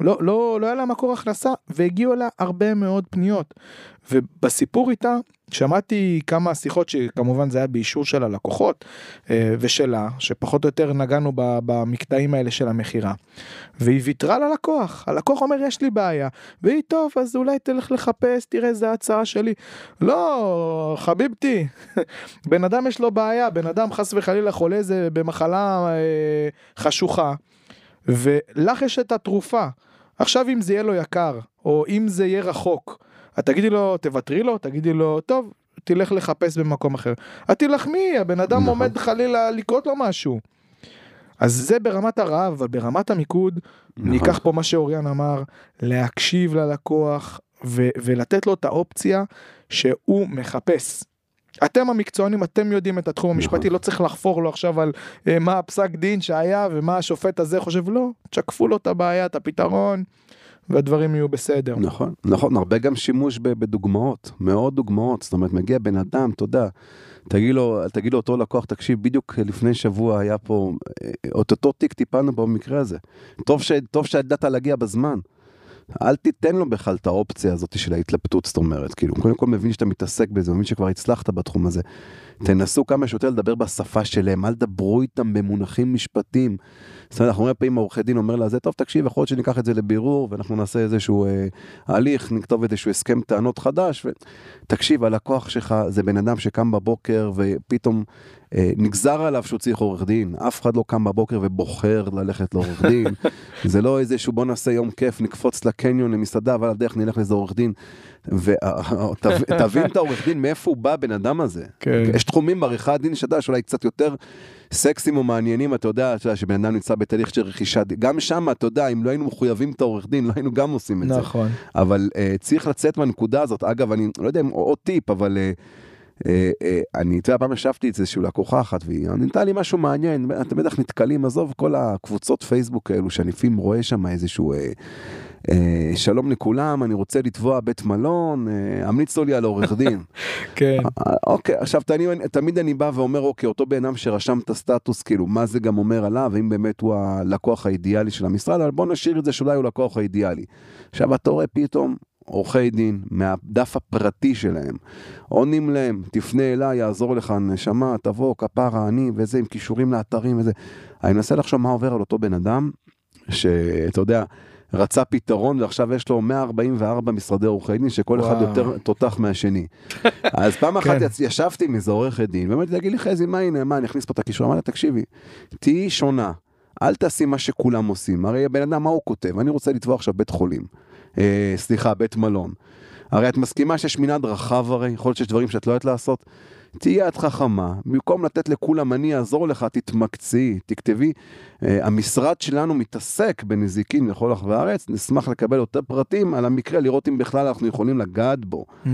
לא, לא, לא היה לה מקור הכנסה, והגיעו אליה הרבה מאוד פניות. ובסיפור איתה, שמעתי כמה שיחות שכמובן זה היה באישור של הלקוחות אה, ושלה, שפחות או יותר נגענו במקטעים האלה של המכירה. והיא ויתרה ללקוח, הלקוח אומר יש לי בעיה, והיא טוב אז אולי תלך לחפש, תראה איזה הצעה שלי. לא, חביבתי, <laughs> בן אדם יש לו בעיה, בן אדם חס וחלילה חולה איזה במחלה אה, חשוכה, ולך יש את התרופה. עכשיו אם זה יהיה לו יקר, או אם זה יהיה רחוק, את תגידי לו, תוותרי לו, תגידי לו, טוב, תלך לחפש במקום אחר. את תילחמי, הבן אדם נכון. עומד חלילה לקרות לו משהו. אז זה ברמת הרעב, אבל ברמת המיקוד, נכון. ניקח פה מה שאוריאן אמר, להקשיב ללקוח ו- ולתת לו את האופציה שהוא מחפש. אתם המקצוענים, אתם יודעים את התחום המשפטי, נכון. לא צריך לחפור לו עכשיו על uh, מה הפסק דין שהיה ומה השופט הזה חושב, לא, תשקפו לו את הבעיה, את הפתרון. והדברים יהיו בסדר. נכון, נכון, הרבה גם שימוש בדוגמאות, מאוד דוגמאות, זאת אומרת, מגיע בן אדם, אתה יודע, תגיד לו, תגיד לו אותו לקוח, תקשיב, בדיוק לפני שבוע היה פה, אה, את אותו תיק טיפלנו במקרה הזה. טוב, ש, טוב שידעת להגיע בזמן. אל תיתן לו בכלל את האופציה הזאת של ההתלבטות, זאת אומרת, כאילו, קודם כל מבין שאתה מתעסק בזה, מבין שכבר הצלחת בתחום הזה. תנסו כמה שיותר לדבר בשפה שלהם, אל תדברו איתם במונחים משפטיים. זאת אומרת, אנחנו הרבה פעמים עורכי דין אומר לה, זה טוב, תקשיב, יכול להיות שניקח את זה לבירור, ואנחנו נעשה איזשהו אה, הליך, נכתוב איזשהו הסכם טענות חדש, ותקשיב, הלקוח שלך זה בן אדם שקם בבוקר ופתאום נגזר עליו שהוא צריך עורך דין, אף אחד לא קם בבוקר ובוחר ללכת לעורך דין, <laughs> זה לא איזשהו בוא נעשה יום כיף, נקפוץ לקניון, למסעדה, אבל הדרך נלך לאיזה עורך דין. ותבין <laughs> את העורך דין מאיפה הוא בא בן אדם הזה. כן. יש תחומים בעריכת דין שאתה שאולי קצת יותר סקסים או מעניינים, אתה יודע, אתה יודע שבן אדם נמצא בתהליך של רכישה, גם שם, אתה יודע, אם לא היינו מחויבים את העורך דין, לא היינו גם עושים את נכון. זה. נכון. אבל uh, צריך לצאת מהנקודה הזאת, אגב, אני לא יודע אם עוד טיפ, אבל... Uh, אה, אה, אני, אתה יודע, פעם ישבתי אצל איזשהו לקוחה אחת והיא ענתה לי משהו מעניין, אתם בטח נתקלים, עזוב כל הקבוצות פייסבוק האלו שאני לפעמים רואה שם איזשהו אה, שלום לכולם, אני רוצה לתבוע בית מלון, המליץ לו לי על עורך דין. <laughs> כן. אוקיי, עכשיו תמיד אני בא ואומר, אוקיי, אותו בן אדם שרשם את הסטטוס, כאילו, מה זה גם אומר עליו, האם באמת הוא הלקוח האידיאלי של המשרד, אבל בוא נשאיר את זה שאולי הוא לקוח האידיאלי. עכשיו אתה רואה פתאום עורכי דין מהדף הפרטי שלהם, עונים להם, תפנה אליי, יעזור לך נשמה, תבוא, כפרה, אני וזה, עם כישורים לאתרים וזה. אני מנסה לחשוב מה עובר על אותו בן אדם, שאתה יודע, רצה פתרון ועכשיו יש לו 144 משרדי עורכי דין שכל וואו. אחד יותר תותח מהשני. <laughs> אז פעם אחת כן. ישבתי עם איזה עורכת דין, ואמרתי להגיד לי חזי מה הנה, מה אני אכניס פה את הקישור, אמרתי תקשיבי, תהיי שונה, אל תעשי מה שכולם עושים, הרי הבן אדם מה הוא כותב, אני רוצה לתבוע עכשיו בית חולים. אה, סליחה, בית מלון. הרי את מסכימה שיש מנעד רחב הרי, יכול להיות שיש דברים שאת לא יודעת לעשות. תהיה את חכמה, במקום לתת לכולם אני אעזור לך, תתמקצעי, תכתבי. Uh, המשרד שלנו מתעסק בנזיקין לכל רחבי הארץ, נשמח לקבל יותר פרטים על המקרה, לראות אם בכלל אנחנו יכולים לגעת בו. Mm-hmm.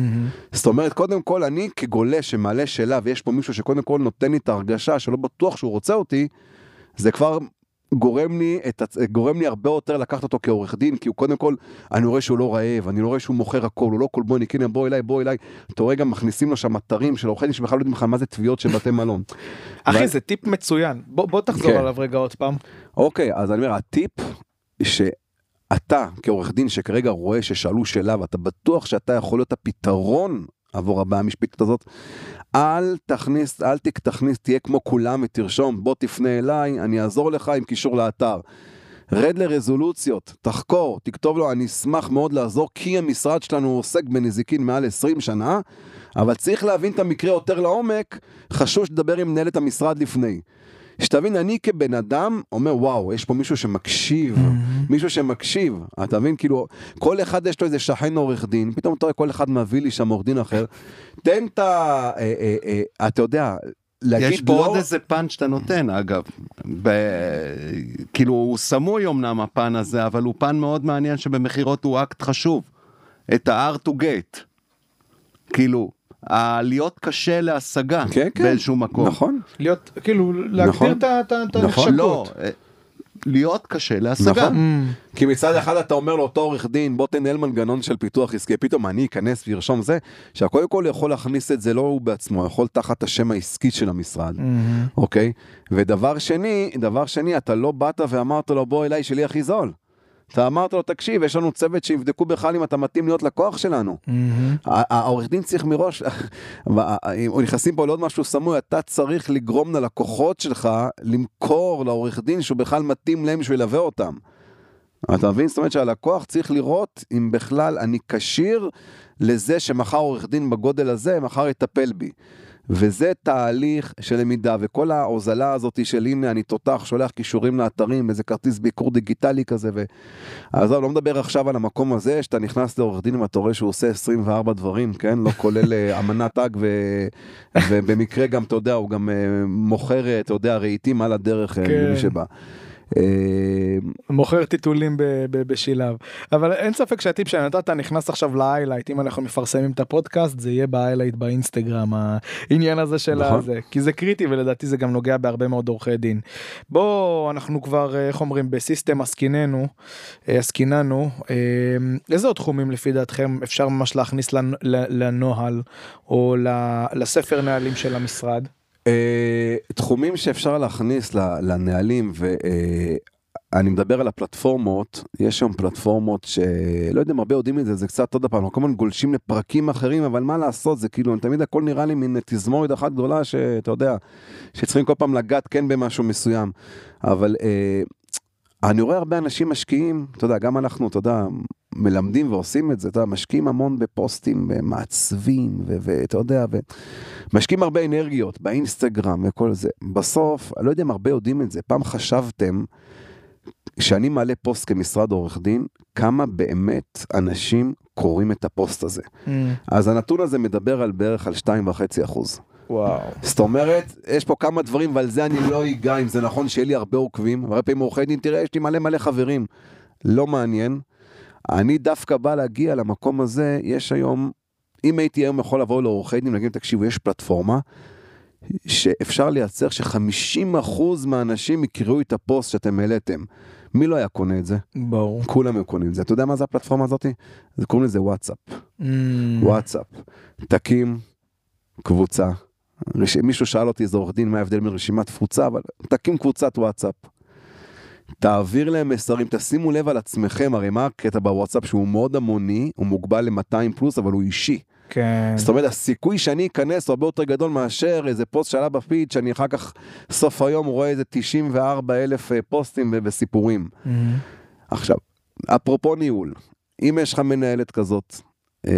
זאת אומרת, קודם כל, אני כגולה שמעלה שאלה, ויש פה מישהו שקודם כל נותן לי את ההרגשה שלא בטוח שהוא רוצה אותי, זה כבר גורם לי, את, גורם לי הרבה יותר לקחת אותו כעורך דין, כי הוא קודם כל, אני רואה שהוא לא רעב, אני לא רואה שהוא מוכר הכל, הוא לא כל בוני, הנה בוא אליי, בוא אליי, אתה רואה גם מכניסים לו שם אתרים של עורכי דין שבכלל לא יודעים לך מה זה תביעות של בתי מלון. <laughs> אחי, זה טיפ מצוין, בוא, בוא תחזור כן. עליו רגע עוד פעם. אוקיי, אז אני אומר, הטיפ, שאתה כעורך דין שכרגע רואה ששאלו שאלה ואתה בטוח שאתה יכול להיות הפתרון עבור הבעיה המשפטית הזאת, אל תכניס, אל תכניס, תהיה כמו כולם ותרשום, בוא תפנה אליי, אני אעזור לך עם קישור לאתר. רד לרזולוציות, תחקור, תכתוב לו, אני אשמח מאוד לעזור, כי המשרד שלנו עוסק בנזיקין מעל 20 שנה, אבל צריך להבין את המקרה יותר לעומק, חשוב שתדבר עם מנהלת המשרד לפני. שתבין, אני כבן אדם אומר, וואו, יש פה מישהו שמקשיב, mm-hmm. מישהו שמקשיב. אתה מבין, כאילו, כל אחד יש לו איזה שכן עורך דין, פתאום אתה רואה כל אחד מביא לי שם עורך דין אחר. תן את ה... אה, אה, אה, אתה יודע, להגיד יש פה לא... עוד איזה פאנץ' שאתה נותן אגב, ב... כאילו הוא סמוי אמנם הפן הזה, אבל הוא פן מאוד מעניין שבמכירות הוא אקט חשוב. את ה-R to get. כאילו, להיות קשה להשגה כן, כן. באיזשהו מקום. נכון. להיות, כאילו, להגדיר נכון. את הנחשקות. לא, להיות קשה להשגה. נכון. כי מצד אחד אתה אומר לאותו עורך דין בוא תנהל מנגנון של פיתוח עסקי פתאום אני אכנס וארשום זה שהקודם כל יכול להכניס את זה לא הוא בעצמו יכול תחת השם העסקי של המשרד אוקיי ודבר שני דבר שני אתה לא באת ואמרת לו בוא אליי שלי הכי זול. אתה אמרת לו תקשיב יש לנו צוות שיבדקו בכלל אם אתה מתאים להיות לקוח שלנו. העורך דין צריך מראש, <laughs> נכנסים פה לעוד משהו סמוי, אתה צריך לגרום ללקוחות שלך למכור לעורך דין שהוא בכלל מתאים להם שהוא ילווה אותם. אתה מבין? זאת אומרת שהלקוח צריך לראות אם בכלל אני כשיר לזה שמחר עורך דין בגודל הזה, מחר יטפל בי. וזה תהליך של למידה, וכל ההוזלה הזאת של הנה אני תותח, שולח קישורים לאתרים, איזה כרטיס ביקור דיגיטלי כזה, ו... אז לא מדבר עכשיו על המקום הזה, שאתה נכנס לעורך דין ואתה רואה שהוא עושה 24 דברים, כן? לא כולל אה, <laughs> אמנת האג, ו... ובמקרה גם, אתה יודע, הוא גם אה, מוכר, אה, אתה יודע, רהיטים על הדרך, כן. כן. למי שבא. אה, מוכר טיטולים בשילב אבל אין ספק שהטיפ שנתת נכנס עכשיו ל highlight אם אנחנו מפרסמים את הפודקאסט זה יהיה ב highlight באינסטגרם העניין הזה של נכון. הזה כי זה קריטי ולדעתי זה גם נוגע בהרבה מאוד עורכי דין. בוא אנחנו כבר אה, איך אומרים ב system עסקיננו אה, עסקיננו איזה עוד תחומים לפי דעתכם אפשר ממש להכניס לנוהל או לספר נהלים של המשרד. אה, תחומים שאפשר להכניס לנהלים ואני מדבר על הפלטפורמות יש שם פלטפורמות שלא יודע אם הרבה יודעים את זה זה קצת עוד פעם כל הזמן גולשים לפרקים אחרים אבל מה לעשות זה כאילו תמיד הכל נראה לי מין תזמורת אחת גדולה שאתה יודע שצריכים כל פעם לגעת כן במשהו מסוים. אבל אה, אני רואה הרבה אנשים משקיעים אתה יודע גם אנחנו אתה יודע מלמדים ועושים את זה אתה יודע, משקיעים המון בפוסטים מעצבים ואתה יודע. משקיעים הרבה אנרגיות באינסטגרם וכל זה. בסוף, אני לא יודע אם הרבה יודעים את זה, פעם חשבתם שאני מעלה פוסט כמשרד עורך דין, כמה באמת אנשים קוראים את הפוסט הזה. אז הנתון הזה מדבר על בערך על 2.5 אחוז. וואו. זאת אומרת, יש פה כמה דברים ועל זה אני לא אגע אם זה נכון שיהיה לי הרבה עוקבים, הרבה פעמים עורכי דין, תראה, יש לי מלא מלא חברים. לא מעניין. אני דווקא בא להגיע למקום הזה, יש היום, אם הייתי היום יכול לבוא לעורכי דין ולהגיד, תקשיבו, יש פלטפורמה שאפשר לייצר ש-50% מהאנשים יקראו את הפוסט שאתם העליתם. מי לא היה קונה את זה? ברור. כולם היו קונים את זה. אתה יודע מה זה הפלטפורמה הזאתי? זה קוראים לזה וואטסאפ. Mm. וואטסאפ. תקים קבוצה. מישהו שאל אותי איזה עורך דין מה ההבדל בין רשימת תפוצה, אבל תקים קבוצת וואטסאפ. תעביר להם מסרים, תשימו לב על עצמכם, הרי מה הקטע בוואטסאפ שהוא מאוד המוני, הוא מוגבל ל-200 פלוס, אבל הוא אישי. כן. זאת אומרת, הסיכוי שאני אכנס הוא הרבה יותר גדול מאשר איזה פוסט שעלה בפיד, שאני אחר כך, סוף היום רואה איזה 94 אלף אה, פוסטים וסיפורים. Mm. עכשיו, אפרופו ניהול, אם יש לך מנהלת כזאת,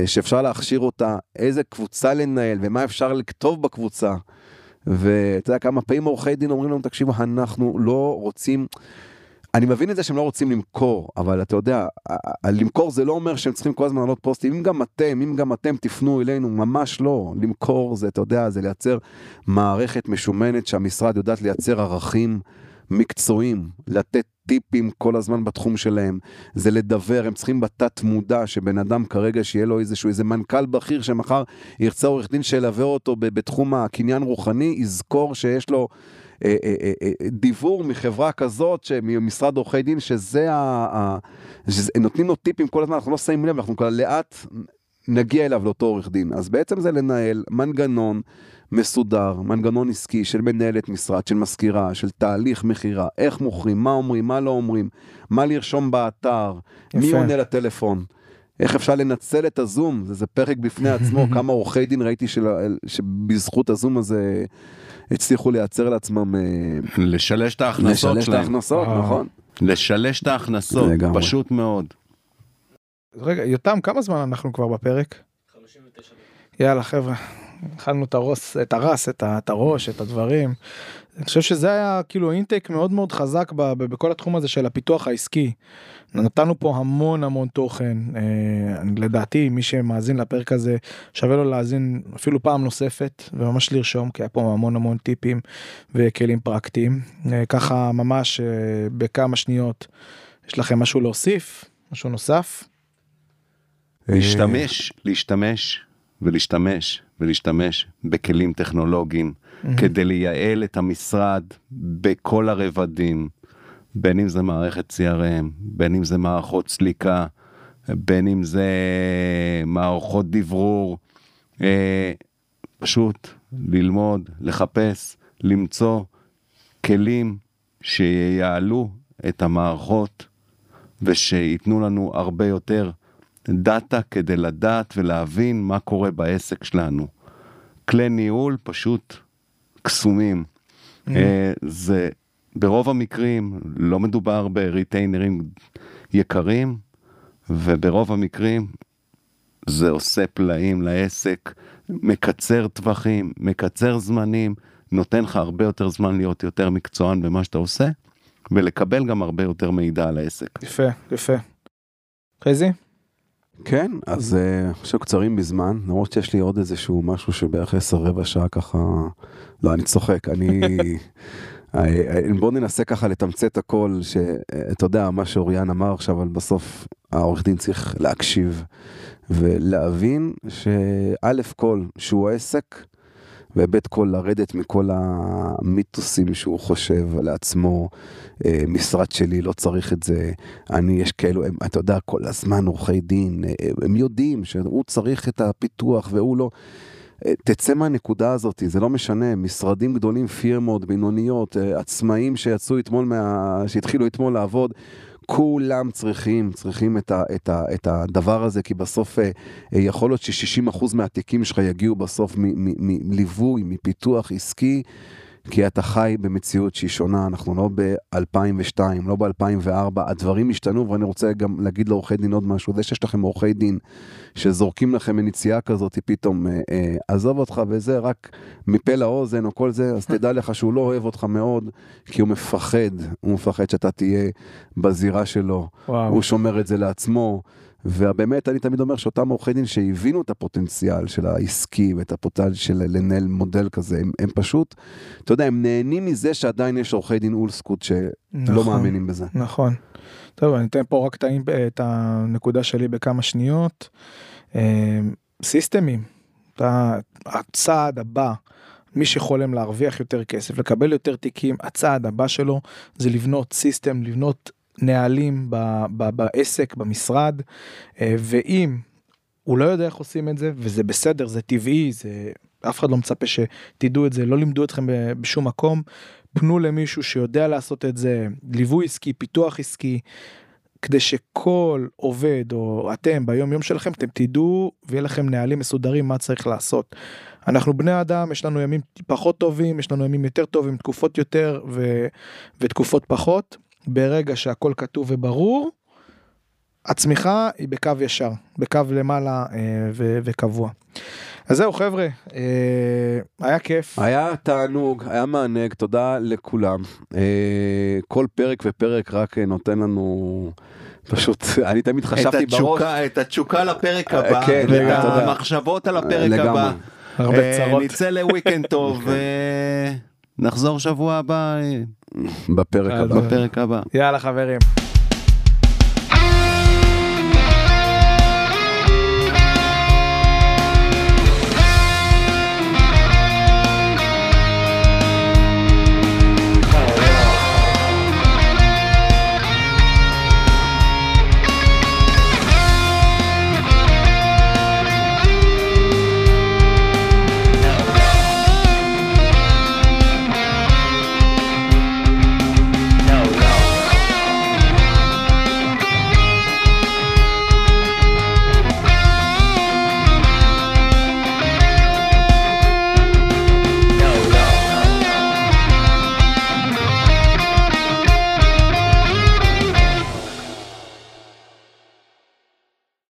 שאפשר להכשיר אותה, איזה קבוצה לנהל ומה אפשר לכתוב בקבוצה, ואתה יודע כמה פעמים עורכי דין אומרים לנו, תקשיבו, אנחנו לא רוצים... אני מבין את זה שהם לא רוצים למכור, אבל אתה יודע, למכור זה לא אומר שהם צריכים כל הזמן לעלות פוסטים, אם גם אתם, אם גם אתם תפנו אלינו, ממש לא. למכור זה, אתה יודע, זה לייצר מערכת משומנת שהמשרד יודעת לייצר ערכים מקצועיים, לתת טיפים כל הזמן בתחום שלהם, זה לדבר, הם צריכים בתת מודע שבן אדם כרגע שיהיה לו איזשהו איזה מנכ"ל בכיר שמחר ירצה עורך דין שילווה אותו בתחום הקניין רוחני, יזכור שיש לו אה, אה, אה, אה, דיוור מחברה כזאת, ממשרד עורכי דין, שזה ה... ה שזה, נותנים לו טיפים כל הזמן, אנחנו לא שמים לב, אנחנו כבר לאט נגיע אליו לאותו עורך דין. אז בעצם זה לנהל מנגנון מסודר, מנגנון עסקי של מנהלת משרד, של מזכירה, של תהליך מכירה, איך מוכרים, מה אומרים, מה לא אומרים, מה לרשום באתר, מי יפה. עונה לטלפון. איך אפשר לנצל את הזום, זה, זה פרק בפני עצמו, <laughs> כמה עורכי דין ראיתי של, שבזכות הזום הזה הצליחו לייצר לעצמם, אה, לשלש את ההכנסות לשלש את שלהם. ההכנסות. נכון? לשלש את ההכנסות. פשוט מאוד. רגע, יותם, כמה זמן אנחנו כבר בפרק? 59 דקות. יאללה חבר'ה, התחלנו את הרוס, את הרס, את, ה, את הראש, את הדברים. אני חושב שזה היה כאילו אינטק מאוד מאוד חזק ב, ב, בכל התחום הזה של הפיתוח העסקי. נתנו פה המון המון תוכן, אה, לדעתי מי שמאזין לפרק הזה שווה לו להאזין אפילו פעם נוספת וממש לרשום כי היה פה המון המון טיפים וכלים פרקטיים. אה, ככה ממש אה, בכמה שניות יש לכם משהו להוסיף, משהו נוסף? להשתמש, להשתמש ולהשתמש ולהשתמש בכלים טכנולוגיים כדי לייעל את המשרד בכל הרבדים, בין אם זה מערכת CRM, בין אם זה מערכות סליקה, בין אם זה מערכות דברור, אה, פשוט ללמוד, לחפש, למצוא כלים שיעלו את המערכות ושייתנו לנו הרבה יותר דאטה כדי לדעת ולהבין מה קורה בעסק שלנו. כלי ניהול פשוט קסומים. Mm. זה ברוב המקרים לא מדובר בריטיינרים יקרים, וברוב המקרים זה עושה פלאים לעסק, מקצר טווחים, מקצר זמנים, נותן לך הרבה יותר זמן להיות יותר מקצוען במה שאתה עושה, ולקבל גם הרבה יותר מידע על העסק. יפה, יפה. חזי? כן, אז אני חושב קצרים בזמן, למרות שיש לי עוד איזשהו משהו שבערך עשר רבע שעה ככה, לא, אני צוחק, אני... <laughs> בוא ננסה ככה לתמצת הכל, שאתה יודע, מה שאוריאן אמר עכשיו, אבל בסוף העורך דין צריך להקשיב ולהבין שא' כל, שהוא העסק, וב' כל לרדת מכל המיתוסים שהוא חושב לעצמו, אה, משרד שלי לא צריך את זה, אני, יש כאלו, הם, אתה יודע, כל הזמן עורכי דין, אה, הם יודעים שהוא צריך את הפיתוח והוא לא. אה, תצא מהנקודה הזאת, זה לא משנה, משרדים גדולים, פירמות, בינוניות, עצמאים שיצאו אתמול, מה... שהתחילו אתמול לעבוד, כולם צריכים, צריכים את, ה, את, ה, את הדבר הזה, כי בסוף אה, אה, יכול להיות ש-60% מהתיקים שלך יגיעו בסוף מליווי, מפיתוח עסקי. כי אתה חי במציאות שהיא שונה, אנחנו לא ב-2002, לא ב-2004, הדברים השתנו, ואני רוצה גם להגיד לעורכי דין עוד משהו, זה שיש לכם עורכי דין שזורקים לכם מנציאה כזאת, פתאום אה, אה, עזוב אותך וזה, רק מפה לאוזן או כל זה, אז <laughs> תדע לך שהוא לא אוהב אותך מאוד, כי הוא מפחד, הוא מפחד שאתה תהיה בזירה שלו, וואו. הוא שומר את זה לעצמו. ובאמת אני תמיד אומר שאותם עורכי דין שהבינו את הפוטנציאל של העסקי ואת הפוטנציאל של לנהל מודל כזה, הם, הם פשוט, אתה יודע, הם נהנים מזה שעדיין יש עורכי דין אולסקוט שלא נכון, מאמינים בזה. נכון. טוב, אני אתן פה רק את הנקודה שלי בכמה שניות. אה, סיסטמים, הצעד הבא. מי שחולם להרוויח יותר כסף, לקבל יותר תיקים, הצעד הבא שלו זה לבנות סיסטם, לבנות נהלים ב, ב, בעסק, במשרד, אה, ואם הוא לא יודע איך עושים את זה, וזה בסדר, זה טבעי, זה... אף אחד לא מצפה שתדעו את זה, לא לימדו אתכם בשום מקום, פנו למישהו שיודע לעשות את זה, ליווי עסקי, פיתוח עסקי, כדי שכל עובד או אתם ביום יום שלכם אתם תדעו ויהיה לכם נהלים מסודרים מה צריך לעשות. אנחנו בני אדם יש לנו ימים פחות טובים יש לנו ימים יותר טובים תקופות יותר ו... ותקופות פחות ברגע שהכל כתוב וברור, הצמיחה היא בקו ישר, בקו למעלה אה, ו- וקבוע. אז זהו חבר'ה, אה, היה כיף. היה תענוג, היה מענג, תודה לכולם. אה, כל פרק ופרק רק נותן לנו... פשוט, <laughs> אני תמיד חשבתי את התשוקה, בראש... את התשוקה לפרק הבא, כן, ואת המחשבות על הפרק לגמרי. הבא. הרבה אה, צרות. נצא לוויקנד טוב, <laughs> נחזור שבוע הבא. בפרק הבא. בפרק הבא. יאללה חברים.